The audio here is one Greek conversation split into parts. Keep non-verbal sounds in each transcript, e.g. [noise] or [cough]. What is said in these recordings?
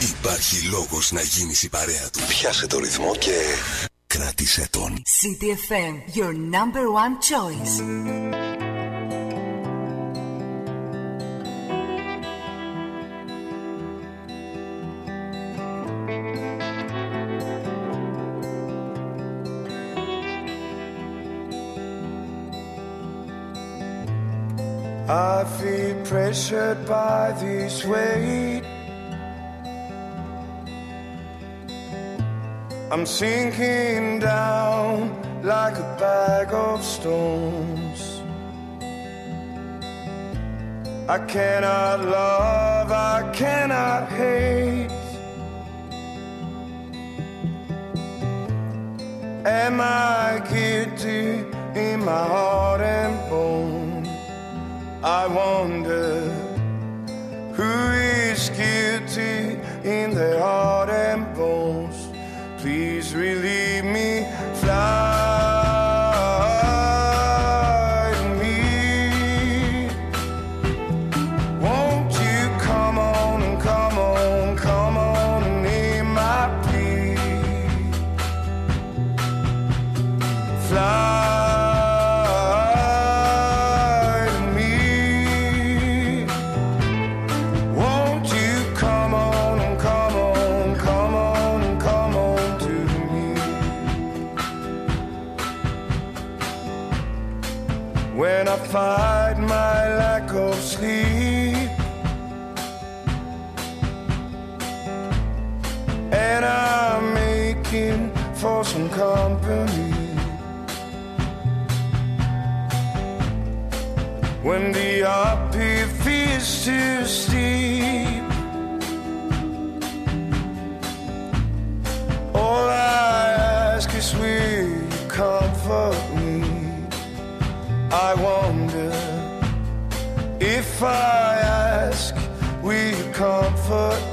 Υπάρχει λόγος να γίνεις η παρέα του. Πιάσε το ρυθμό και κράτησε τον. CTFM, your number one choice. I feel pressured by this weight. I'm sinking down like a bag of stones. I cannot love, I cannot hate. Am I guilty in my heart and bone? I wonder who is guilty in their heart and. Please release. fire. If I ask will you comfort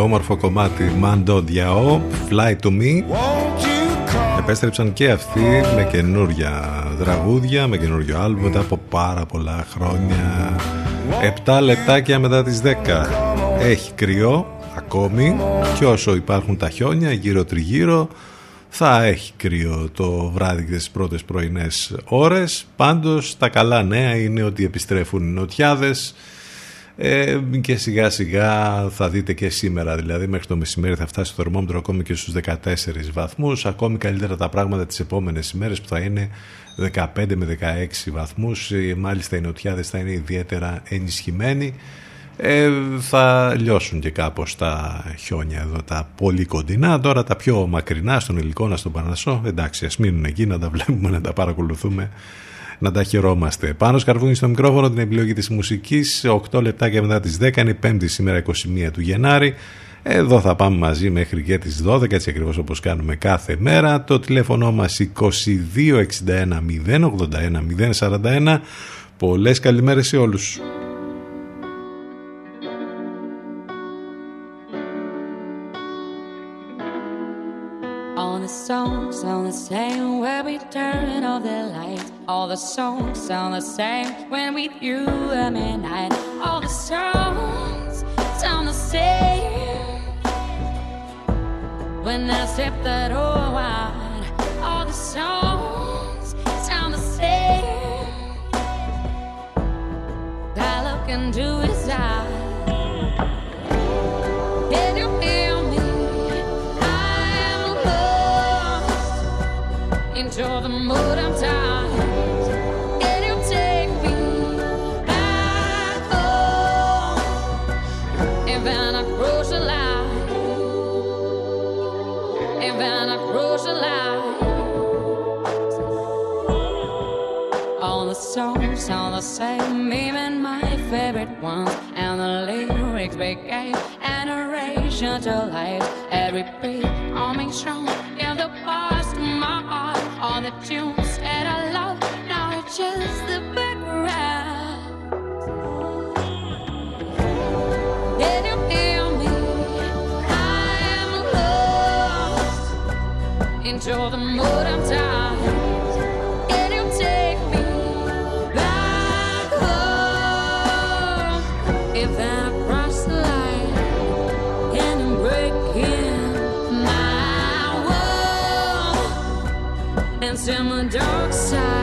on? Τι όμορφο κομμάτι Mando Diao Fly to Me Won't you come? Επέστρεψαν και αυτοί με καινούρια τραγούδια, με καινούριο άλμπου μετά από πάρα πολλά χρόνια. 7 λεπτάκια μετά τις 10. Έχει κρυό ακόμη και όσο υπάρχουν τα χιόνια γύρω τριγύρω θα έχει κρύο το βράδυ και τις πρώτες πρωινές ώρες. Πάντως τα καλά νέα είναι ότι επιστρέφουν οι νοτιάδες ε, και σιγά σιγά θα δείτε και σήμερα δηλαδή μέχρι το μεσημέρι θα φτάσει το θερμόμετρο ακόμη και στους 14 βαθμούς. Ακόμη καλύτερα τα πράγματα τις επόμενες ημέρες που θα είναι 15 με 16 βαθμούς. Ε, μάλιστα οι νοτιάδες θα είναι ιδιαίτερα ενισχυμένοι. Ε, θα λιώσουν και κάπως τα χιόνια εδώ τα πολύ κοντινά. Τώρα τα πιο μακρινά στον Ιλικόνα στον Πανασό. Εντάξει ας μείνουν εκεί να τα βλέπουμε να τα παρακολουθούμε να τα χαιρόμαστε. Πάνω σκαρβούνι στο μικρόφωνο την επιλογή της μουσικής 8 λεπτάκια μετά τις 10 είναι η 5η σήμερα 21 του Γενάρη Εδώ θα πάμε μαζί μέχρι και τις 12, έτσι ακριβώς όπως κάνουμε κάθε μέρα. Το τηλέφωνο μας 2261 081 041. Πολλές καλημέρες σε όλους. songs sound the same when we turn off the lights. All the songs sound the same when we you at midnight. All the songs sound the same when I step that door wide. All the songs sound the same. I look into his eyes. Into the mood I'm tired. And take me back home. And then I cross the line. And then I cross the line. All the songs sound the same, even my favorite ones. And the lyrics became an narration to life. Every beat on me strong tunes that I love, now just the background. You hear me? I am lost into the mood I'm tired. To my dark side.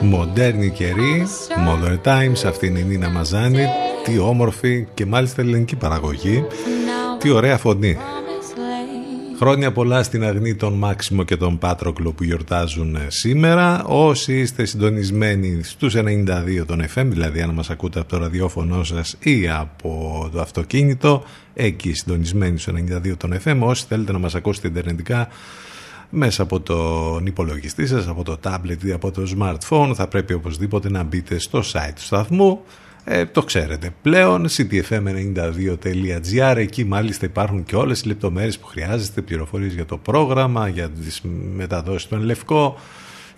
Μοντέρνη καιρή, Modern Times, αυτή είναι η Νίνα Μαζάνη. Τι όμορφη και μάλιστα ελληνική παραγωγή. Now Τι ωραία φωνή. promised land. Χρόνια πολλά στην αγνή των Μάξιμο και τον Πάτροκλο που γιορτάζουν ε, σήμερα. Όσοι είστε συντονισμένοι στους 92 των FM, δηλαδή αν μας ακούτε από το ραδιόφωνο σας ή από το αυτοκίνητο, εκεί συντονισμένοι στους 92 των FM, όσοι θέλετε να μας ακούσετε ιντερνετικά μέσα από τον υπολογιστή σας, από το tablet ή από το smartphone, θα πρέπει οπωσδήποτε να μπείτε στο site του σταθμού, ε, το ξέρετε πλέον, ctfm92.gr, εκεί μάλιστα υπάρχουν και όλες οι λεπτομέρειες που χρειάζεστε, πληροφορίες για το πρόγραμμα, για τις μεταδόσεις των Λευκό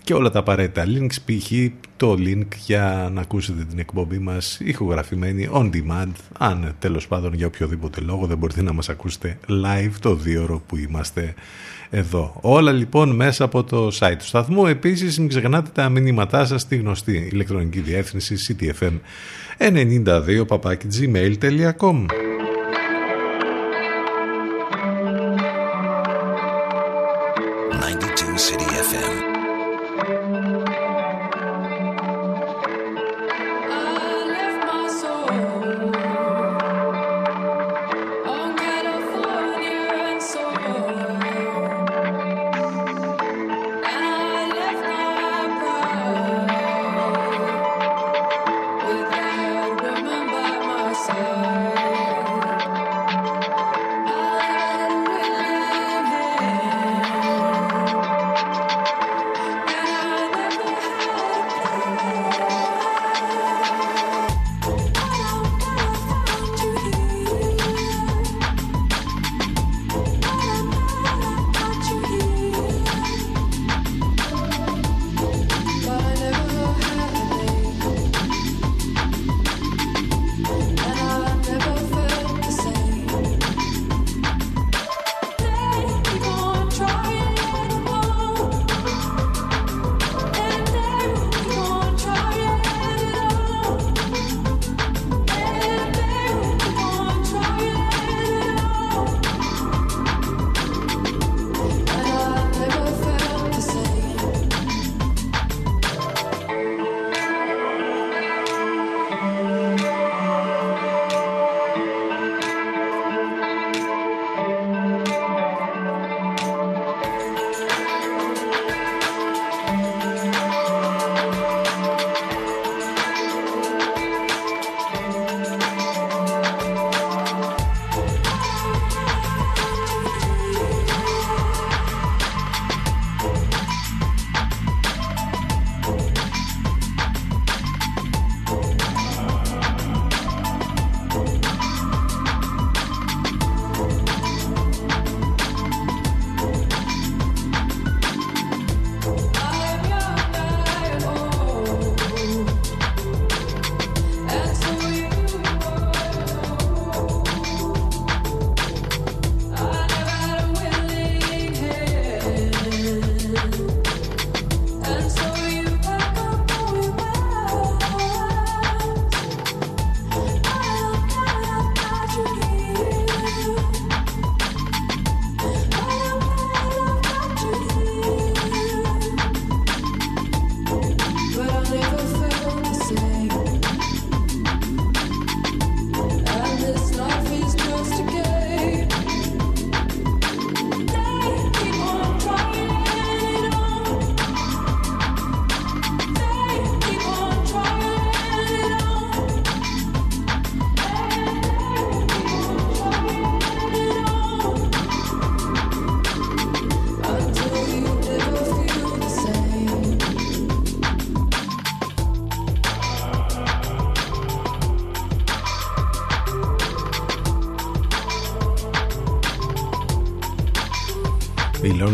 και όλα τα απαραίτητα links, π.χ. το link για να ακούσετε την εκπομπή μας ηχογραφημένη on demand, αν τέλος πάντων για οποιοδήποτε λόγο δεν μπορείτε να μας ακούσετε live το δύο που είμαστε εδώ. Όλα λοιπόν μέσα από το site του σταθμού. Επίσης μην ξεχνάτε τα μηνύματά σας στη γνωστή ηλεκτρονική διεύθυνση ctfm92 gmail.com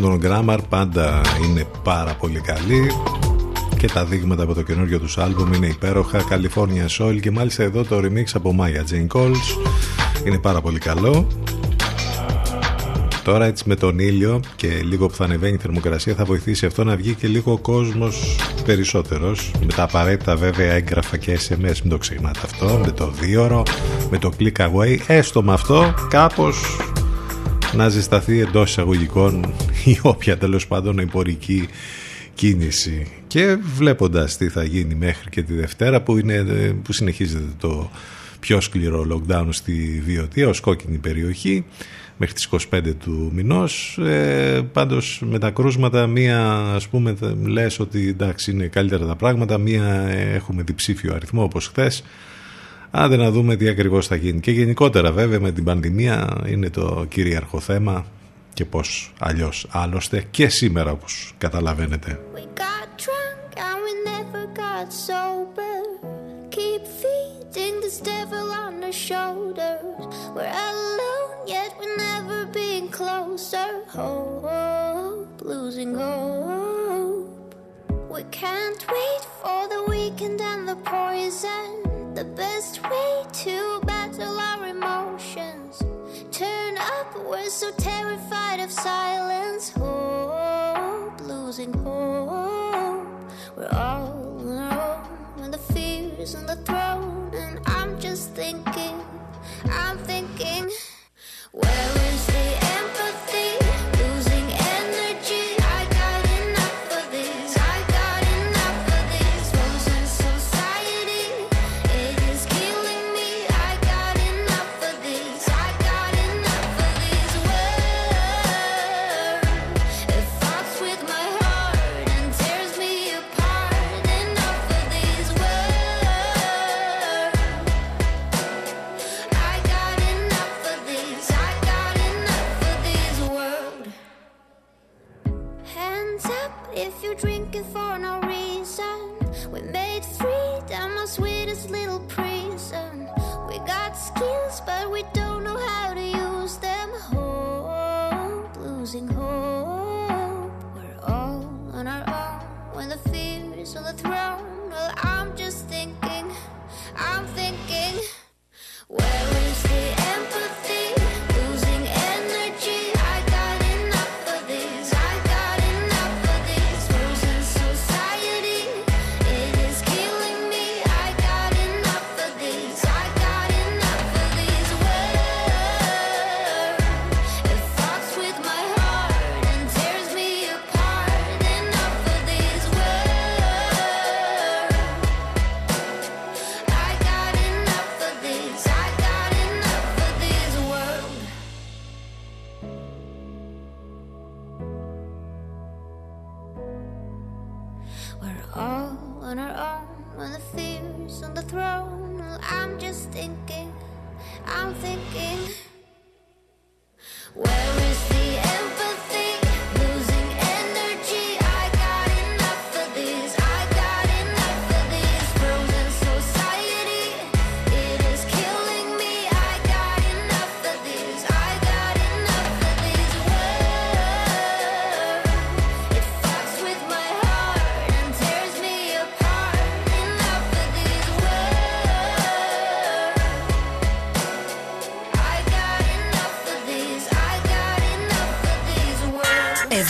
London Grammar πάντα είναι πάρα πολύ καλή και τα δείγματα από το καινούριο τους άλμπουμ είναι υπέροχα. California Soul και μάλιστα εδώ το remix από Maya Jane Coles. Είναι πάρα πολύ καλό. Τώρα έτσι με τον ήλιο και λίγο που θα ανεβαίνει η θερμοκρασία θα βοηθήσει αυτό να βγει και λίγο ο κόσμος περισσότερος. Με τα απαραίτητα βέβαια έγγραφα και SMS μην το ξεχνάτε αυτό με το δίωρο, με το click away. Έστω με αυτό κάπως να ζεσταθεί εντός εισαγωγικών ή όποια τέλος πάντων εμπορική κίνηση. Και βλέποντας τι θα γίνει μέχρι και τη Δευτέρα που, είναι, που συνεχίζεται το πιο σκληρό lockdown στη Βιωτία ως κόκκινη περιοχή μέχρι τις 25 του μηνός ε, πάντως με τα κρούσματα μία ας πούμε λες ότι εντάξει είναι καλύτερα τα πράγματα μία έχουμε διψήφιο αριθμό όπως χθες. Άντε να δούμε τι ακριβώς θα γίνει. Και γενικότερα βέβαια με την πανδημία είναι το κυρίαρχο θέμα και πως αλλιώς άλλωστε και σήμερα όπως καταλαβαίνετε keep feeding this devil on our shoulders. We're alone, yet we're never being closer. Hope, losing hope. We can't wait for the weekend and the poison. The best way to battle our emotions. Turn up, we're so terrified of silence. Hope, losing hope. We're all alone and the fears on the throne. And I'm just thinking, I'm thinking, where is the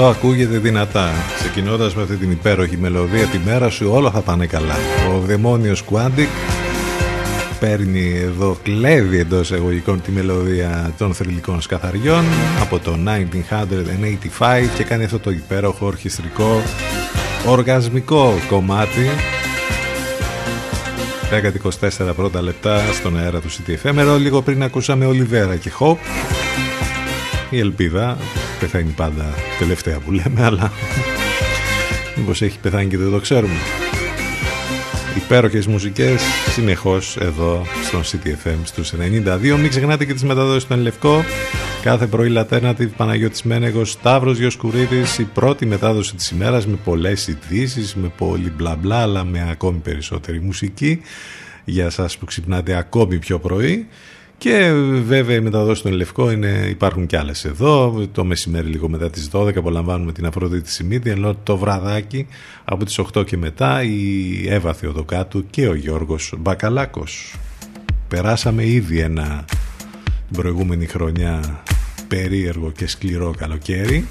Αυτό ακούγεται δυνατά. Ξεκινώντας με αυτή την υπέροχη μελωδία, τη μέρα σου όλα θα πάνε καλά. Ο δαιμόνιος Quantic παίρνει εδώ, κλέβει εντός εγωγικών τη μελωδία των θρηλυκών σκαθαριών από το 1985 και κάνει αυτό το υπέροχο ορχιστρικό οργασμικό κομμάτι 10-24 πρώτα λεπτά στον αέρα του CTFM λίγο πριν ακούσαμε Ολιβέρα και Χοπ η ελπίδα πεθαίνει πάντα τελευταία που λέμε αλλά μήπως έχει πεθάνει και δεν το ξέρουμε. Υπέροχες μουσικές συνεχώς εδώ στον CTFM στους 92 μην ξεχνάτε και τις μεταδόσεις στον Λευκό. Κάθε πρωί Alternative Παναγιώτης Μένεγος Σταύρος Γιοσκουρίδης η πρώτη μετάδοση της ημέρας με πολλές ειδήσεις, με πολύ μπλα μπλα αλλά με ακόμη περισσότερη μουσική. Για σας που ξυπνάτε ακόμη πιο πρωί και βέβαια οι μεταδόσεις στον Λευκό είναι, υπάρχουν κι άλλες εδώ. Το μεσημέρι λίγο μετά τις 12 απολαμβάνουμε την Αφροδίτη Σιμίτη, ενώ το βραδάκι από τις 8 και μετά η Εύα Θεοδοκάτου και ο Γιώργος Μπακαλάκος. Περάσαμε ήδη ένα την προηγούμενη χρονιά περίεργο και σκληρό καλοκαίρι.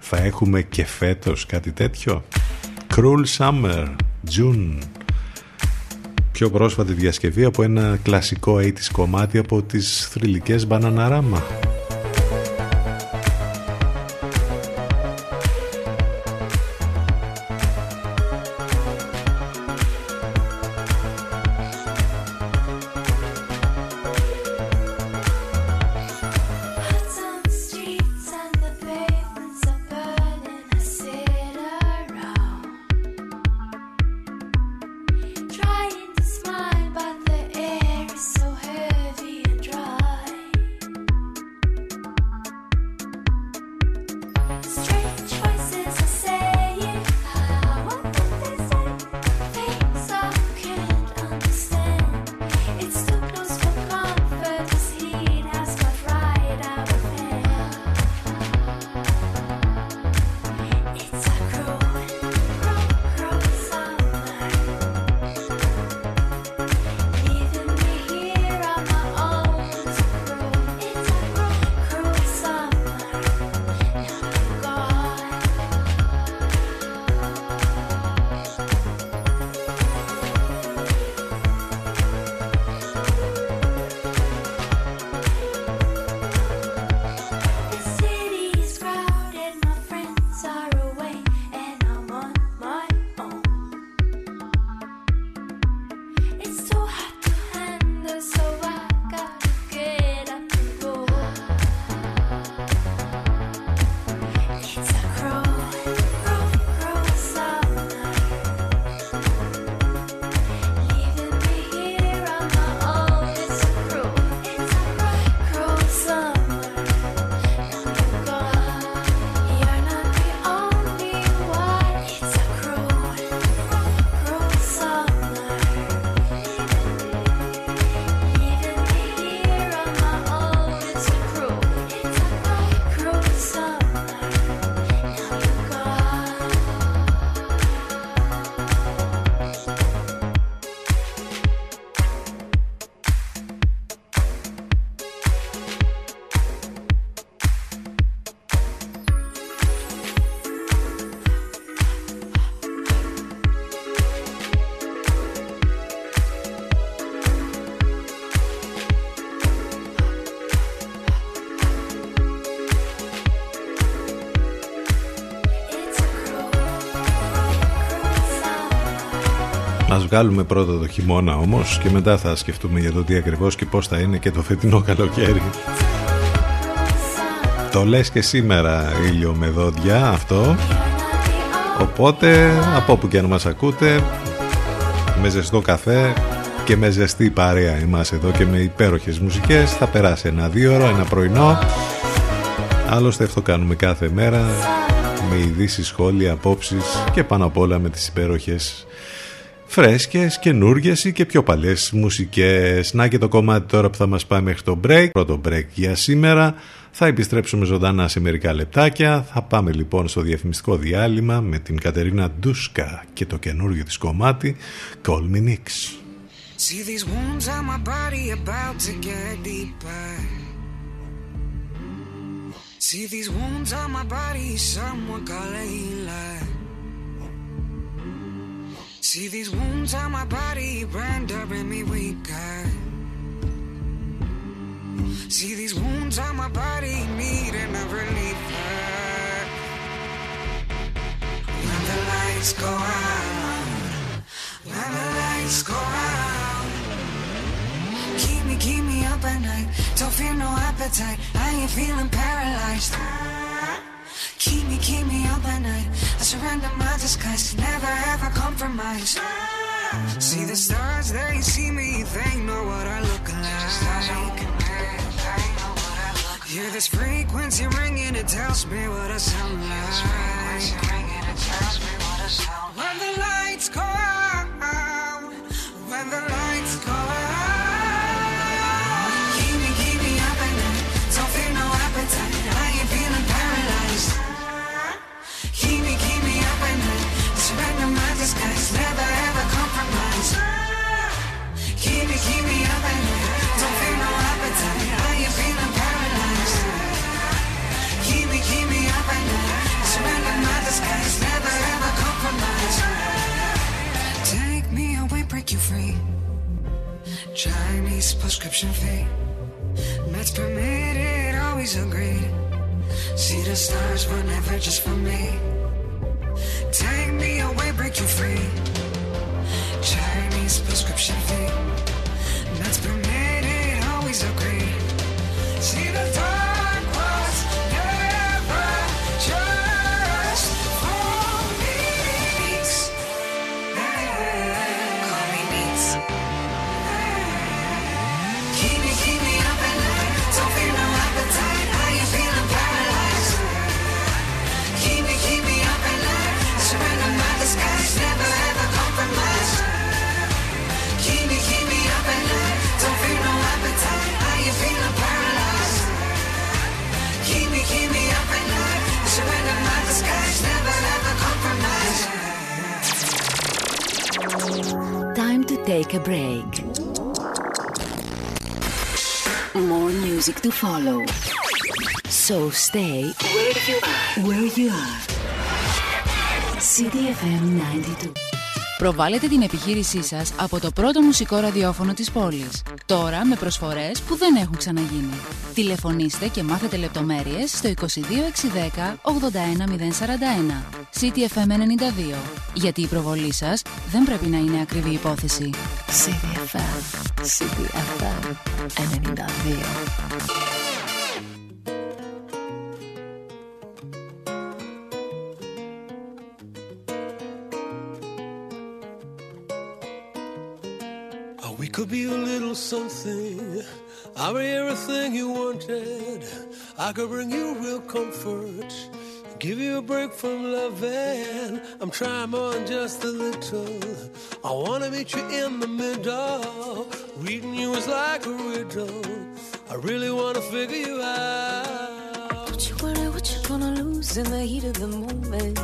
Θα έχουμε και φέτος κάτι τέτοιο. Cruel Summer, June πιο πρόσφατη διασκευή από ένα κλασικό 80's κομμάτι από τις θρηλυκές Bananarama. Βγάλουμε πρώτα το χειμώνα όμως και μετά θα σκεφτούμε για το τι ακριβώς και πώς θα είναι και το φετινό καλοκαίρι. Το λες και σήμερα ήλιο με δόντια αυτό Οπότε από όπου και αν μας ακούτε Με ζεστό καφέ και με ζεστή παρέα είμαστε εδώ και με υπέροχες μουσικές Θα περάσει ένα δύο ώρα, ένα πρωινό Άλλωστε αυτό κάνουμε κάθε μέρα Με ειδήσεις σχόλια, απόψεις Και πάνω απ' όλα με τις υπέροχες φρέσκες, καινούργιες και πιο παλιές μουσικές. Να και το κομμάτι τώρα που θα μας πάει μέχρι το break. Πρώτο break για σήμερα. Θα επιστρέψουμε ζωντανά σε μερικά λεπτάκια. Θα πάμε λοιπόν στο διαφημιστικό διάλειμμα με την Κατερίνα Ντούσκα και το καινούργιο της κομμάτι Call Me Nix. See these wounds on my body about to get deeper See these wounds on my body, someone call a healer. See these wounds on my body, rendering me weaker. See these wounds on my body, needing a reliever. When the lights go out, when the lights go out, keep me, keep me up at night. Don't feel no appetite, I ain't feeling paralyzed. Keep me, keep me up at night. I surrender my disguise, never ever compromise. See the stars, they see me, they know what I look like. Hear this frequency ringing, it tells me what I sound like. When the lights go out, when the lights break you free. Chinese prescription fee. Meds permitted, always agreed. See the stars were never just for me. Take me away, break you free. Chinese prescription fee. Meds permitted, take a break. More music to follow. So stay where you are. Where you are. CDFM 92. Προβάλλετε την επιχείρησή σας από το πρώτο μουσικό ραδιόφωνο της πόλης. Τώρα με προσφορές που δεν έχουν ξαναγίνει. Τηλεφωνήστε και μάθετε λεπτομέρειες στο 22610 81041. CTFM 92. Γιατί η προβολή σας δεν πρέπει να είναι ακριβή υπόθεση. CDFM. CDFM 92. Oh, we could be a little something. I'll be everything you wanted. I could bring you real comfort. Give you a break from loving. I'm trying more than just a little. I wanna meet you in the middle. Reading you is like a riddle. I really wanna figure you out. Don't you worry what you're gonna lose in the heat of the moment.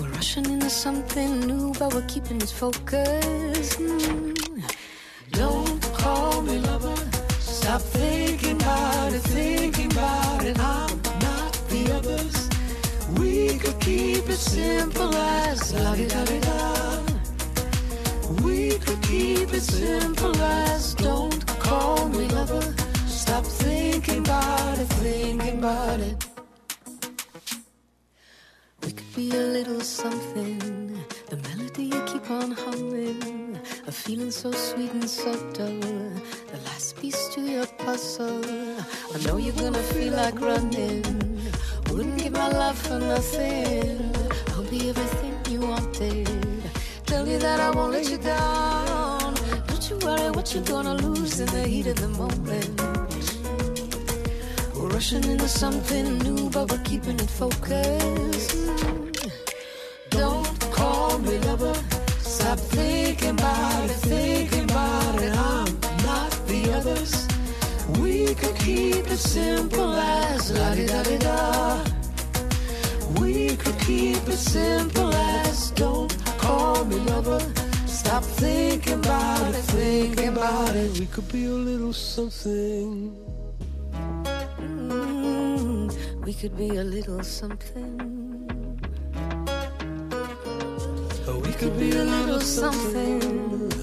We're rushing into something new, but we're keeping it focused. Mm. Don't call me lover. Stop thinking about it, thinking about it. I'm others. We could keep it simple as la di da di da. We could keep it simple as don't call me lover. Stop thinking about it, thinking about it. We could be a little something. The melody you keep on humming. A feeling so sweet and subtle. The last piece to your puzzle. I know you're gonna feel like running. Wouldn't give my love for nothing. I'll be everything you wanted. Tell you that I won't let you down. Don't you worry what you're gonna lose in the heat of the moment. We're rushing into something new, but we're keeping it focused. Don't call me lover. Stop thinking about it, thinking about it. I'm not the others. We could keep it simple as la di da di da. We could keep it simple as don't call me lover. Stop thinking about it, thinking about it. We could be a little something. Mm, we could be a little something. We could be a little something.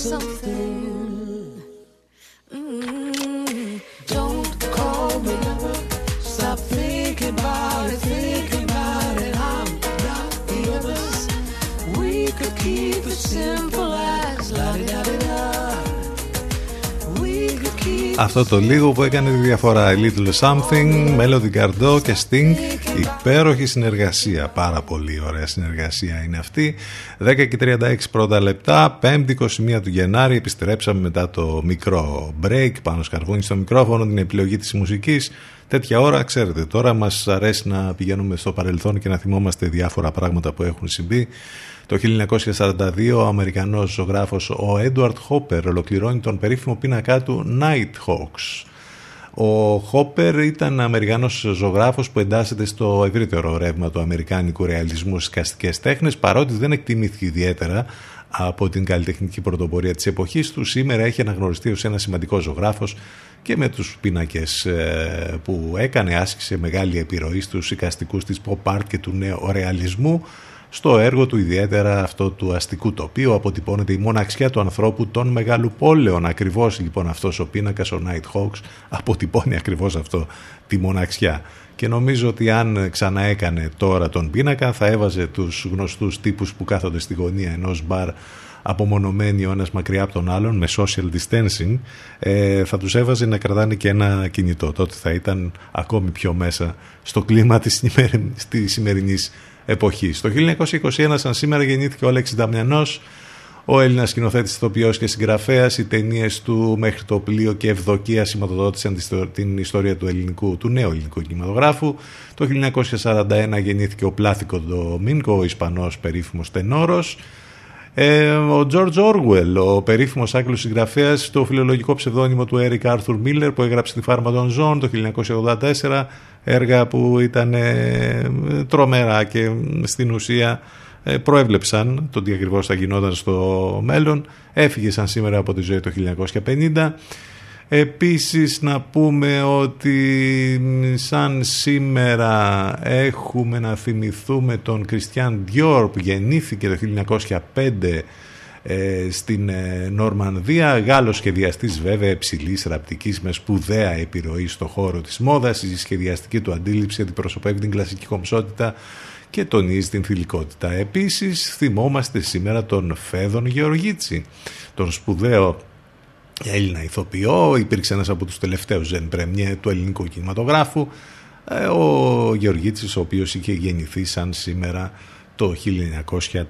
Something. Αυτό το λίγο που έκανε τη διαφορά. A Little Something, Melody Gardot και Sting. Υπέροχη συνεργασία. Πάρα πολύ ωραία συνεργασία είναι αυτή. 10 και 36 πρώτα λεπτά. 5η 21 του Γενάρη. Επιστρέψαμε μετά το μικρό break. Πάνω σκαρβούνι στο μικρόφωνο. Την επιλογή της μουσικής. Τέτοια ώρα, ξέρετε, τώρα μας αρέσει να πηγαίνουμε στο παρελθόν και να θυμόμαστε διάφορα πράγματα που έχουν συμβεί. Το 1942 ο Αμερικανός ζωγράφος ο Έντουαρτ Χόπερ ολοκληρώνει τον περίφημο πίνακά του Nighthawks. Ο Χόπερ ήταν Αμερικανός ζωγράφος που εντάσσεται στο ευρύτερο ρεύμα του Αμερικάνικου ρεαλισμού στις καστικές τέχνες παρότι δεν εκτιμήθηκε ιδιαίτερα από την καλλιτεχνική πρωτοπορία της εποχής του σήμερα έχει αναγνωριστεί ως ένα σημαντικό ζωγράφος και με τους πίνακες ε, που έκανε άσκησε μεγάλη επιρροή στους οικαστικούς της pop art και του νεορεαλισμού στο έργο του ιδιαίτερα αυτό του αστικού τοπίου αποτυπώνεται η μοναξιά του ανθρώπου των μεγάλου πόλεων. Ακριβώς λοιπόν αυτός ο πίνακας, ο Nighthawks, αποτυπώνει ακριβώς αυτό τη μοναξιά. Και νομίζω ότι αν ξαναέκανε τώρα τον πίνακα θα έβαζε τους γνωστούς τύπους που κάθονται στη γωνία ενός μπαρ απομονωμένοι ο ένας μακριά από τον άλλον με social distancing ε, θα τους έβαζε να κρατάνε και ένα κινητό τότε θα ήταν ακόμη πιο μέσα στο κλίμα της, σημερι... της σημερινής εποχής. Το 1921 σαν σήμερα γεννήθηκε ο Αλέξης Δαμιανός ο Έλληνας σκηνοθέτης, ηθοποιός και συγγραφέας, οι ταινίες του μέχρι το πλοίο και ευδοκία σηματοδότησαν την ιστορία του, ελληνικού, του νέου ελληνικού κινηματογράφου. Το 1941 γεννήθηκε ο Πλάθικο Ντομίνκο, ο Ισπανός περίφημος τενόρος. Ε, ο George Orwell, ο περίφημος Άγγλος συγγραφέας, το φιλολογικό ψευδόνυμο του Eric Arthur Miller που έγραψε τη Φάρμα των Ζώων το 1984, έργα που ήταν ε, τρομερά και στην ουσία ε, προέβλεψαν το τι ακριβώς θα γινόταν στο μέλλον. Έφυγε σαν σήμερα από τη ζωή το 1950. Επίσης να πούμε ότι σαν σήμερα έχουμε να θυμηθούμε τον Κριστιαν Διόρ που γεννήθηκε το 1905 ε, στην ε, Νορμανδία Γάλλος σχεδιαστής βέβαια υψηλής ραπτικής με σπουδαία επιρροή στο χώρο της μόδας η σχεδιαστική του αντίληψη αντιπροσωπεύει την κλασική κομψότητα και τονίζει την θηλυκότητα. Επίσης θυμόμαστε σήμερα τον Φέδων Γεωργίτσι, τον σπουδαίο Έλληνα ηθοποιό, υπήρξε ένας από τους τελευταίους ζεν πρεμιέ του ελληνικού κινηματογράφου, ε, ο Γεωργίτσης ο οποίος είχε γεννηθεί σαν σήμερα το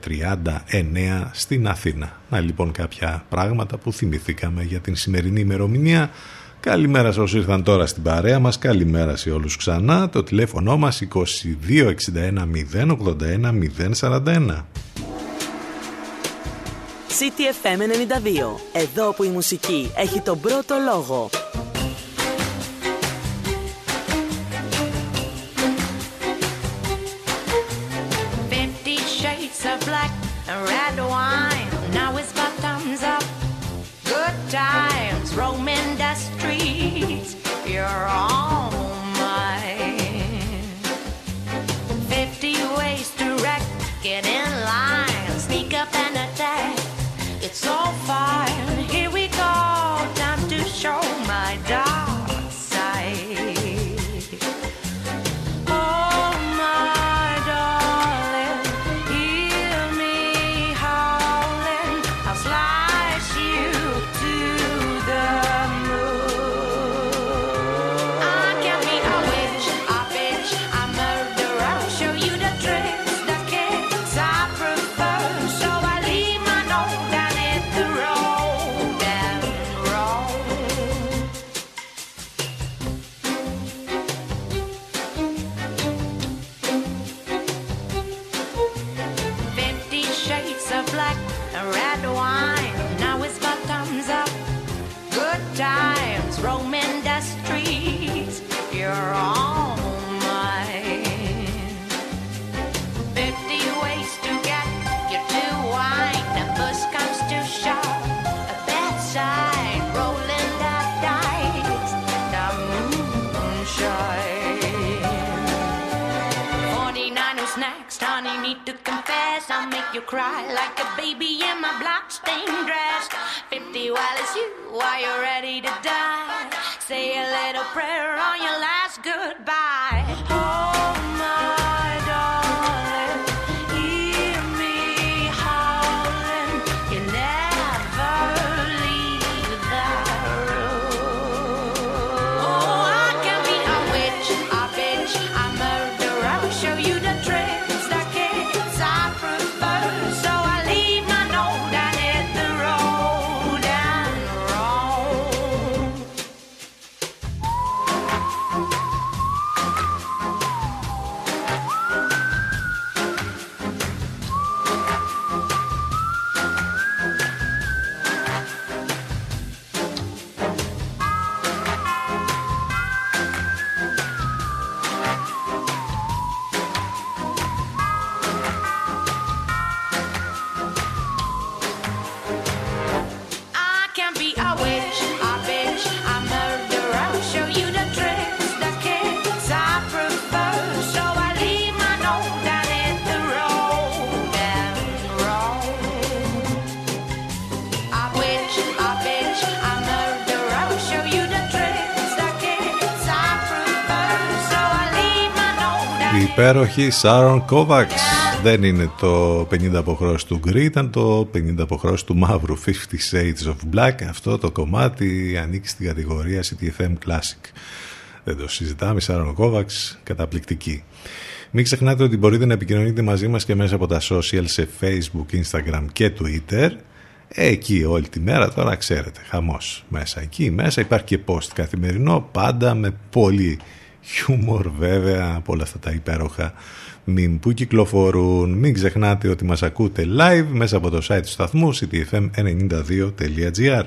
1939 στην Αθήνα. Να λοιπόν κάποια πράγματα που θυμηθήκαμε για την σημερινή ημερομηνία. Καλημέρα σε όσους ήρθαν τώρα στην παρέα μας, καλημέρα σε όλους ξανά. Το τηλέφωνο μας 2261 081 041. CTFM 92. Εδώ που η μουσική έχει τον πρώτο λόγο. συμμετοχή Σάρων Κόβαξ. Δεν είναι το 50 αποχρώσεις του γκρι, ήταν το 50 αποχρώσεις του μαύρου, 50 Shades of Black. Αυτό το κομμάτι ανήκει στην κατηγορία CTFM Classic. Δεν το συζητάμε, Σάρων Κόβαξ, καταπληκτική. Μην ξεχνάτε ότι μπορείτε να επικοινωνείτε μαζί μας και μέσα από τα social σε Facebook, Instagram και Twitter. Εκεί όλη τη μέρα τώρα ξέρετε, χαμός μέσα εκεί, μέσα υπάρχει και post καθημερινό, πάντα με πολύ χιούμορ βέβαια από όλα αυτά τα υπέροχα μην που κυκλοφορούν. Μην ξεχνάτε ότι μας ακούτε live μέσα από το site του σταθμού ctfm92.gr.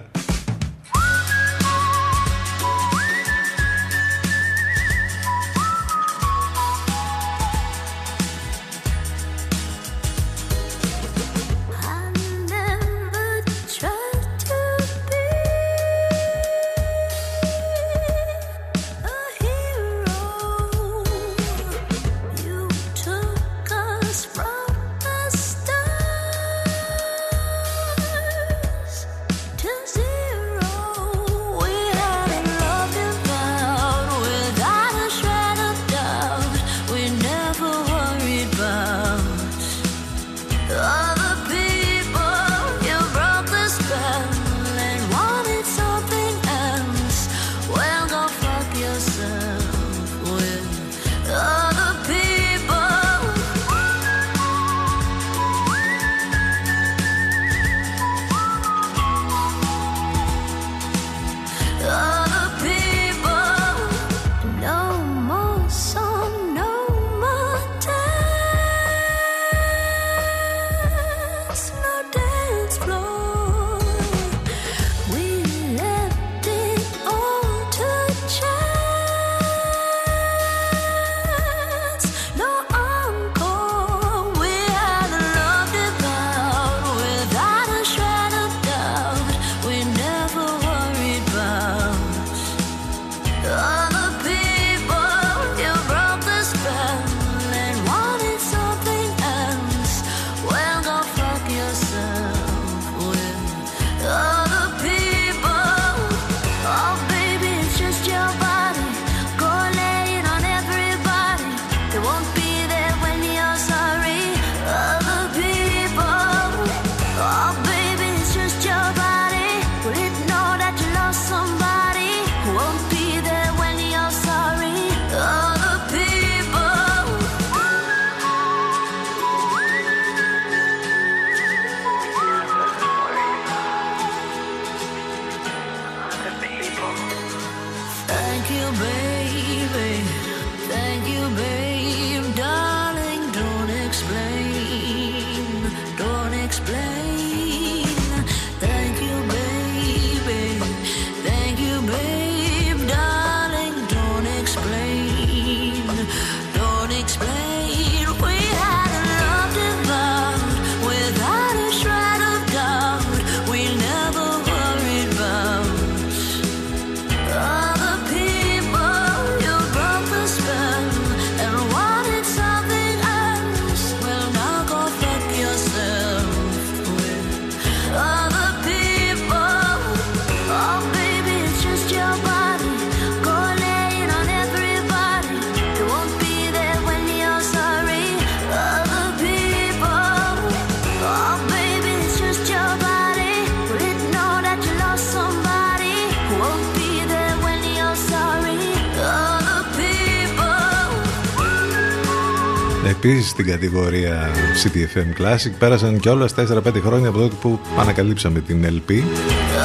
Επίσης στην κατηγορία CTFM Classic πέρασαν και όλα 4-5 χρόνια από τότε που ανακαλύψαμε την LP,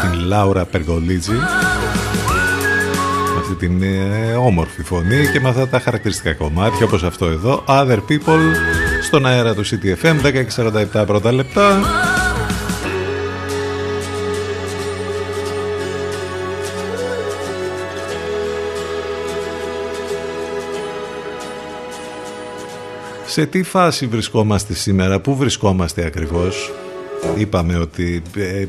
την Λάουρα Περγολίτζη με αυτή την ε, όμορφη φωνή και με αυτά τα χαρακτηριστικά κομμάτια όπως αυτό εδώ Other People στον αέρα του CTFM 10 47 πρώτα λεπτά Σε τι φάση βρισκόμαστε σήμερα, πού βρισκόμαστε ακριβώς; Είπαμε ότι ε,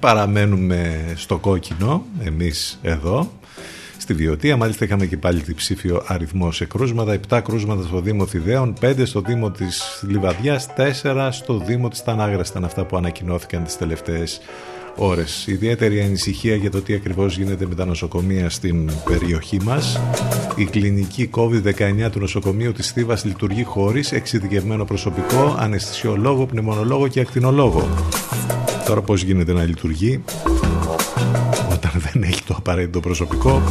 παραμένουμε στο κόκκινο, εμείς εδώ, στη Βιωτία. Μάλιστα είχαμε και πάλι διψήφιο αριθμό σε κρούσματα. 7 κρούσματα στο Δήμο Θηδαίων, 5 στο Δήμο της Λιβαδιάς, 4 στο Δήμο της Τανάγρας ήταν αυτά που ανακοινώθηκαν τις τελευταίες ώρες. Ιδιαίτερη ανησυχία για το τι ακριβώς γίνεται με τα νοσοκομεία στην περιοχή μας. Η κλινική COVID-19 του νοσοκομείου της Θήβας λειτουργεί χωρίς εξειδικευμένο προσωπικό, αναισθησιολόγο, πνευμονολόγο και ακτινολόγο. Τώρα πώς γίνεται να λειτουργεί; Όταν δεν έχει το απαραίτητο προσωπικό.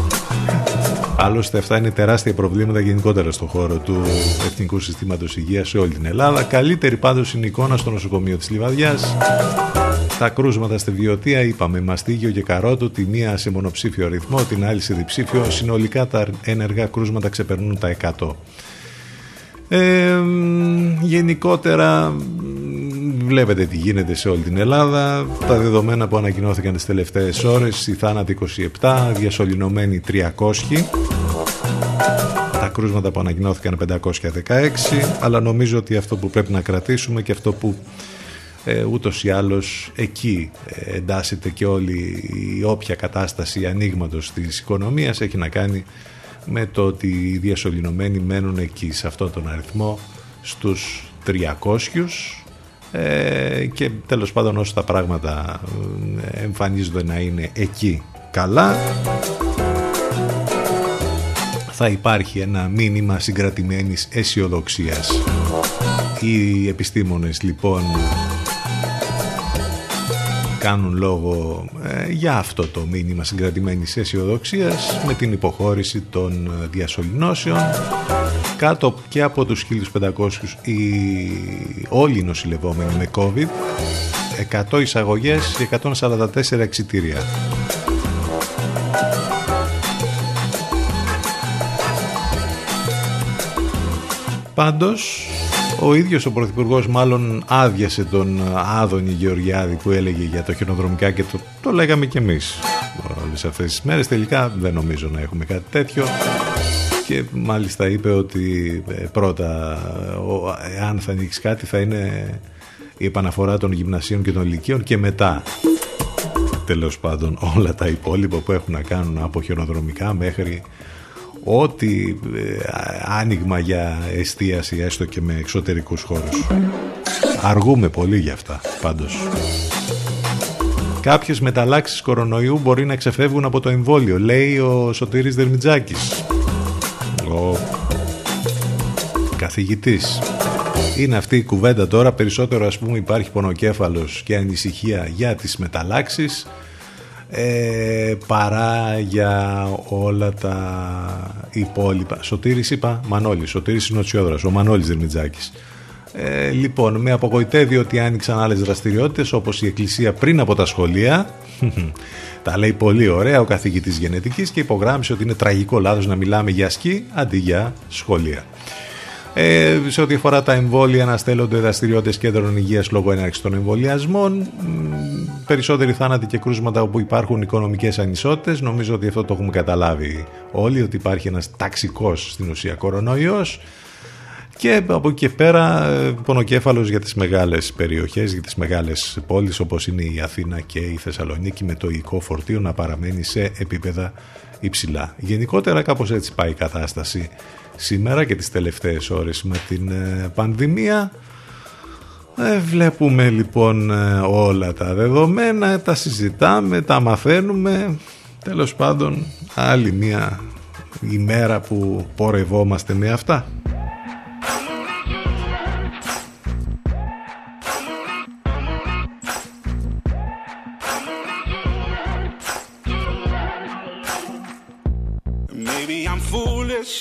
Άλλωστε αυτά είναι τεράστια προβλήματα γενικότερα στον χώρο του Εθνικού Συστήματος Υγείας σε όλη την Ελλάδα. Καλύτερη πάντως είναι η εικόνα στο νοσοκομείο της Λιβαδιάς τα κρούσματα στη Βιωτία είπαμε μαστίγιο και καρότο, τη μία σε μονοψήφιο αριθμό, την άλλη σε διψήφιο. Συνολικά τα ενεργά κρούσματα ξεπερνούν τα 100. Ε, γενικότερα βλέπετε τι γίνεται σε όλη την Ελλάδα τα δεδομένα που ανακοινώθηκαν τις τελευταίες ώρες η θάνατη 27 διασωληνωμένοι 300 τα κρούσματα που ανακοινώθηκαν 516 αλλά νομίζω ότι αυτό που πρέπει να κρατήσουμε και αυτό που ε, ούτως ή άλλως εκεί ε, εντάσσεται και όλη η όποια κατάσταση ανοίγματος της οικονομίας έχει να κάνει με το ότι οι διασωληνωμένοι μένουν εκεί σε αυτόν τον αριθμό στους 300 ε, και τέλος πάντων όσο τα πράγματα ε, εμφανίζονται να είναι εκεί καλά θα υπάρχει ένα μήνυμα συγκρατημένης αισιοδοξίας. Οι επιστήμονες λοιπόν κάνουν λόγο ε, για αυτό το μήνυμα συγκρατημένης αισιοδοξίας με την υποχώρηση των ε, διασωληνώσεων κάτω και από τους 1500 οι όλοι οι νοσηλευόμενοι με COVID 100 εισαγωγές και 144 εξιτήρια. Πάντως ο ίδιος ο Πρωθυπουργός μάλλον άδειασε τον Άδωνη Γεωργιάδη που έλεγε για το χιονοδρομικά και το, το λέγαμε κι εμείς όλες αυτές τις μέρες. Τελικά δεν νομίζω να έχουμε κάτι τέτοιο και μάλιστα είπε ότι ε, πρώτα αν θα ανοίξει κάτι θα είναι η επαναφορά των γυμνασίων και των ηλικίων και μετά τέλος πάντων όλα τα υπόλοιπα που έχουν να κάνουν από χιονοδρομικά μέχρι ό,τι ε, άνοιγμα για εστίαση έστω και με εξωτερικούς χώρους. Αργούμε πολύ για αυτά πάντως. Κάποιες μεταλλάξεις κορονοϊού μπορεί να ξεφεύγουν από το εμβόλιο, λέει ο Σωτήρης Δερμιτζάκης. Ο καθηγητής. Είναι αυτή η κουβέντα τώρα, περισσότερο ας πούμε υπάρχει πονοκέφαλος και ανησυχία για τις μεταλλάξεις ε, παρά για όλα τα υπόλοιπα. Σωτήρης είπα, Μανώλης, Σωτήρης Συνοτσιόδρας, ο Μανώλης Δερμιτζάκης. Ε, λοιπόν, με απογοητεύει ότι άνοιξαν άλλες δραστηριότητες όπως η Εκκλησία πριν από τα σχολεία. [laughs] τα λέει πολύ ωραία ο καθηγητής γενετικής και υπογράμμισε ότι είναι τραγικό λάθος να μιλάμε για σκι αντί για σχολεία. Ε, σε ό,τι αφορά τα εμβόλια, να στέλνονται δραστηριότητες κέντρων υγείας λόγω έναρξης των εμβολιασμών. Περισσότεροι θάνατοι και κρούσματα όπου υπάρχουν οικονομικές ανισότητες. Νομίζω ότι αυτό το έχουμε καταλάβει όλοι, ότι υπάρχει ένας ταξικός στην ουσία κορονοϊός. Και από εκεί και πέρα πονοκέφαλος για τις μεγάλες περιοχές, για τις μεγάλες πόλεις όπως είναι η Αθήνα και η Θεσσαλονίκη με το υλικό φορτίο να παραμένει σε επίπεδα υψηλά. Γενικότερα κάπως έτσι πάει η κατάσταση σήμερα και τις τελευταίες ώρες με την ε, πανδημία. Ε, βλέπουμε λοιπόν ε, όλα τα δεδομένα, τα συζητάμε, τα μαθαίνουμε. Τέλος πάντων άλλη μια ημέρα που πορευόμαστε με αυτά.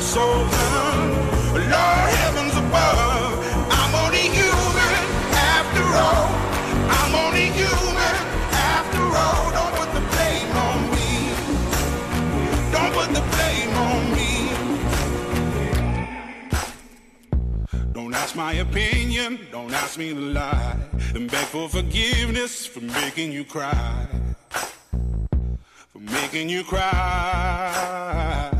I can solve them. Lord heavens above. I'm only human after all. I'm only human after all. Don't put the blame on me. Don't put the blame on me. Don't ask my opinion. Don't ask me to lie. And beg for forgiveness for making you cry. For making you cry.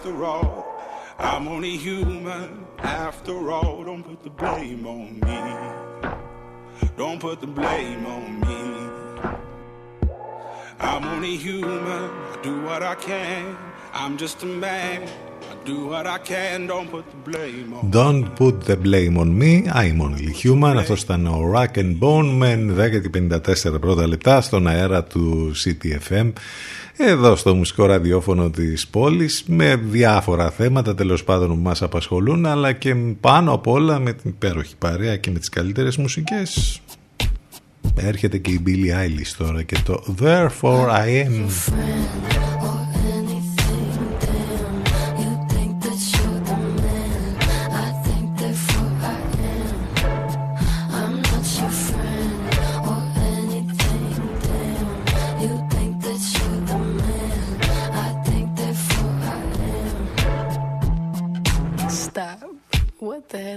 After all. I'm only human after all. Don't put the blame on me. Don't put the blame on me. I'm only human. I do what I can. I'm just a man. I do what I can. Don't put the blame on me. Don't put the blame on me, I'm only human. Αυτό ήταν ο Rack and Bone με 10 και 54 πρώτα λεπτά στον αέρα του CTFM. Εδώ στο μουσικό ραδιόφωνο της πόλης με διάφορα θέματα τέλος πάντων που μας απασχολούν αλλά και πάνω απ' όλα με την υπέροχη παρέα και με τις καλύτερες μουσικές. Έρχεται και η Billie Eilish τώρα και το Therefore I Am.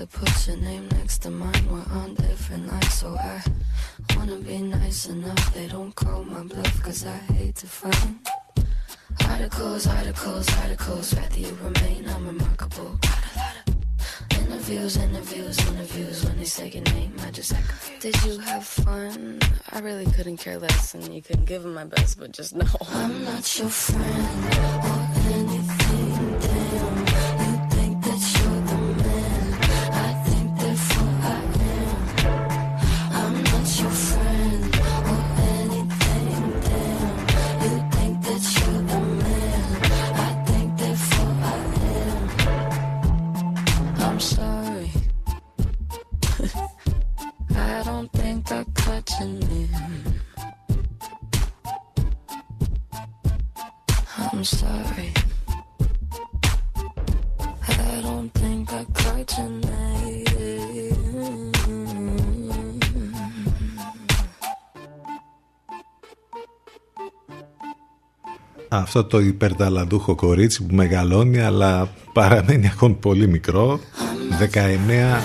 to put your name next to mine. We're on different lines, so I wanna be nice enough. They don't call my bluff, cause I hate to find articles, articles, articles. Rather you remain unremarkable. Got a lot of interviews, interviews, interviews. When they say your name, I just act confused. Did you have fun? I really couldn't care less, and you couldn't give it my best, but just know I'm not your friend Αυτό το υπερταλαντούχο κορίτσι που μεγαλώνει αλλά παραμένει ακόμη πολύ μικρό. 19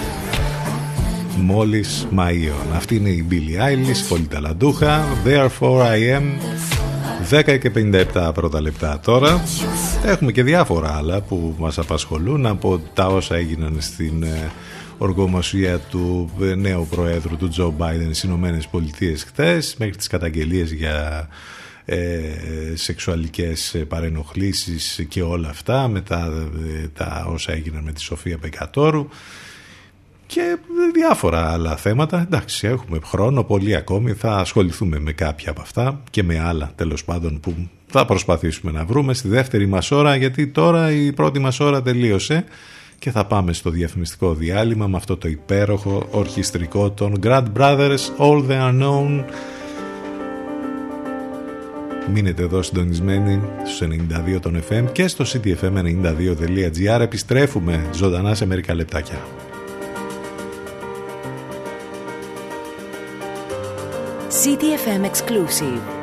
μόλις Μαΐων. Αυτή είναι η Billie Eilish, πολύ ταλαντούχα Therefore I am. 10 και 57 πρώτα λεπτά τώρα. Έχουμε και διάφορα άλλα που μας απασχολούν από τα όσα έγιναν στην ε, οργομοσία του ε, νέου Προέδρου του Τζο Μπάιντεν στις Ηνωμένες Πολιτείες χθες μέχρι τις καταγγελίες για ε, σεξουαλικές παρενοχλήσεις και όλα αυτά μετά ε, τα όσα έγιναν με τη Σοφία Πεκατόρου και διάφορα άλλα θέματα. Εντάξει, έχουμε χρόνο πολύ ακόμη, θα ασχοληθούμε με κάποια από αυτά και με άλλα τέλος πάντων που θα προσπαθήσουμε να βρούμε στη δεύτερη μας ώρα γιατί τώρα η πρώτη μας ώρα τελείωσε και θα πάμε στο διαφημιστικό διάλειμμα με αυτό το υπέροχο ορχιστρικό των Grand Brothers All The Unknown Μείνετε εδώ συντονισμένοι στους 92 των FM και στο ctfm92.gr επιστρέφουμε ζωντανά σε μερικά λεπτάκια. CTFM Exclusive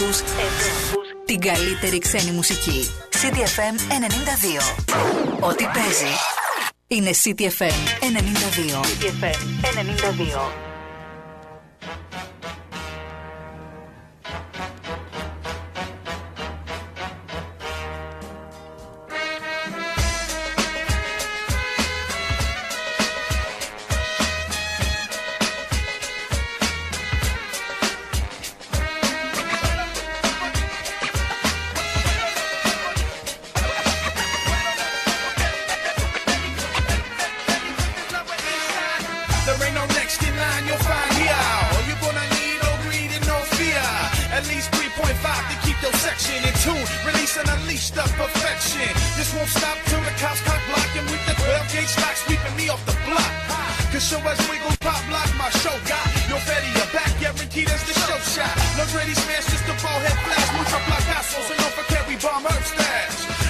ακούς, εδώ ακούς την καλύτερη ξένη μουσική. CTFM 92. Ό,τι παίζει είναι CTFM 92. CTFM 92.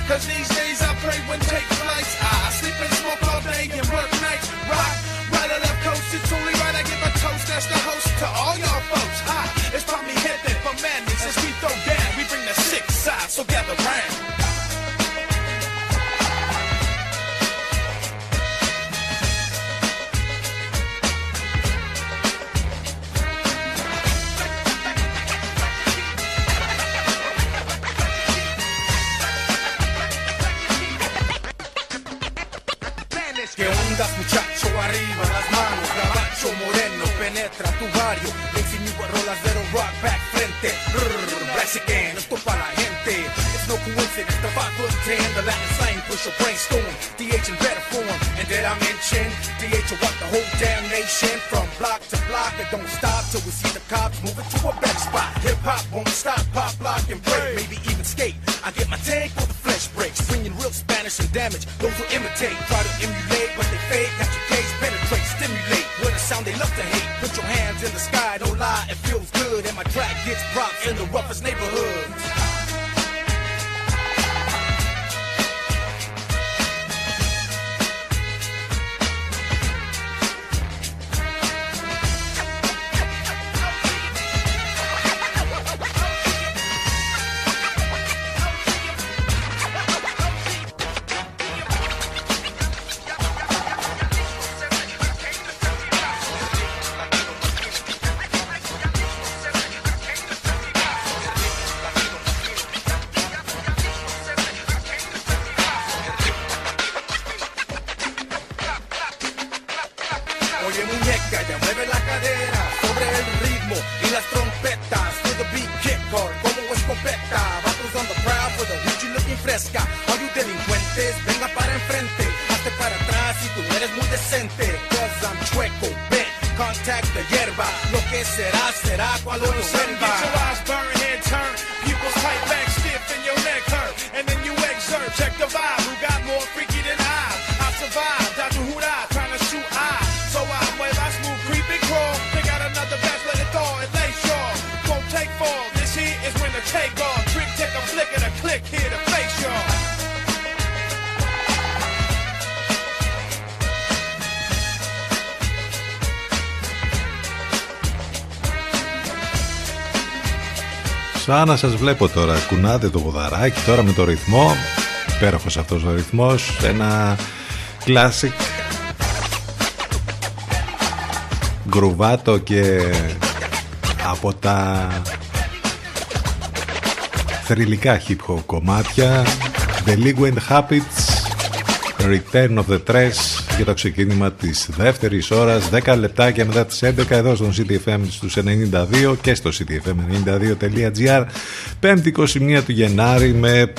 Cause these days I pray when take flights. I sleep and smoke all day and work nights. Rock, right or left coast, it's only right I give a toast. That's the host to all coincidence the 5 foot 10 The Latin slang push your brainstorm. DH in better form And did I mention DH will walk the whole damn nation From block to block It don't stop Σαν να σας βλέπω τώρα, κουνάτε το ποδαράκι τώρα με το ρυθμό, υπέροχος αυτός ο ρυθμός, ένα classic. Γκρουβάτο και από τα θρηλυκά hip hop κομμάτια Delinquent Habits Return of the Tres για το ξεκίνημα της δεύτερης ώρας 10 λεπτάκια μετά τις 11 εδώ στον CTFM στους 92 και στο ctfm92.gr 5η 21 του Γενάρη με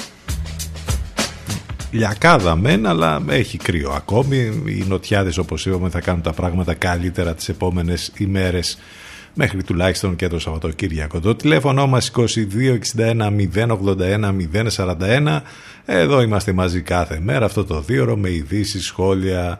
λιακάδα μεν αλλά έχει κρύο ακόμη. Οι νοτιάδες όπως είπαμε θα κάνουν τα πράγματα καλύτερα τις επόμενες ημέρες μέχρι τουλάχιστον και το Σαββατοκύριακο. Το τηλέφωνο μας 2261 081 041 εδώ είμαστε μαζί κάθε μέρα αυτό το δύο με ειδήσεις, σχόλια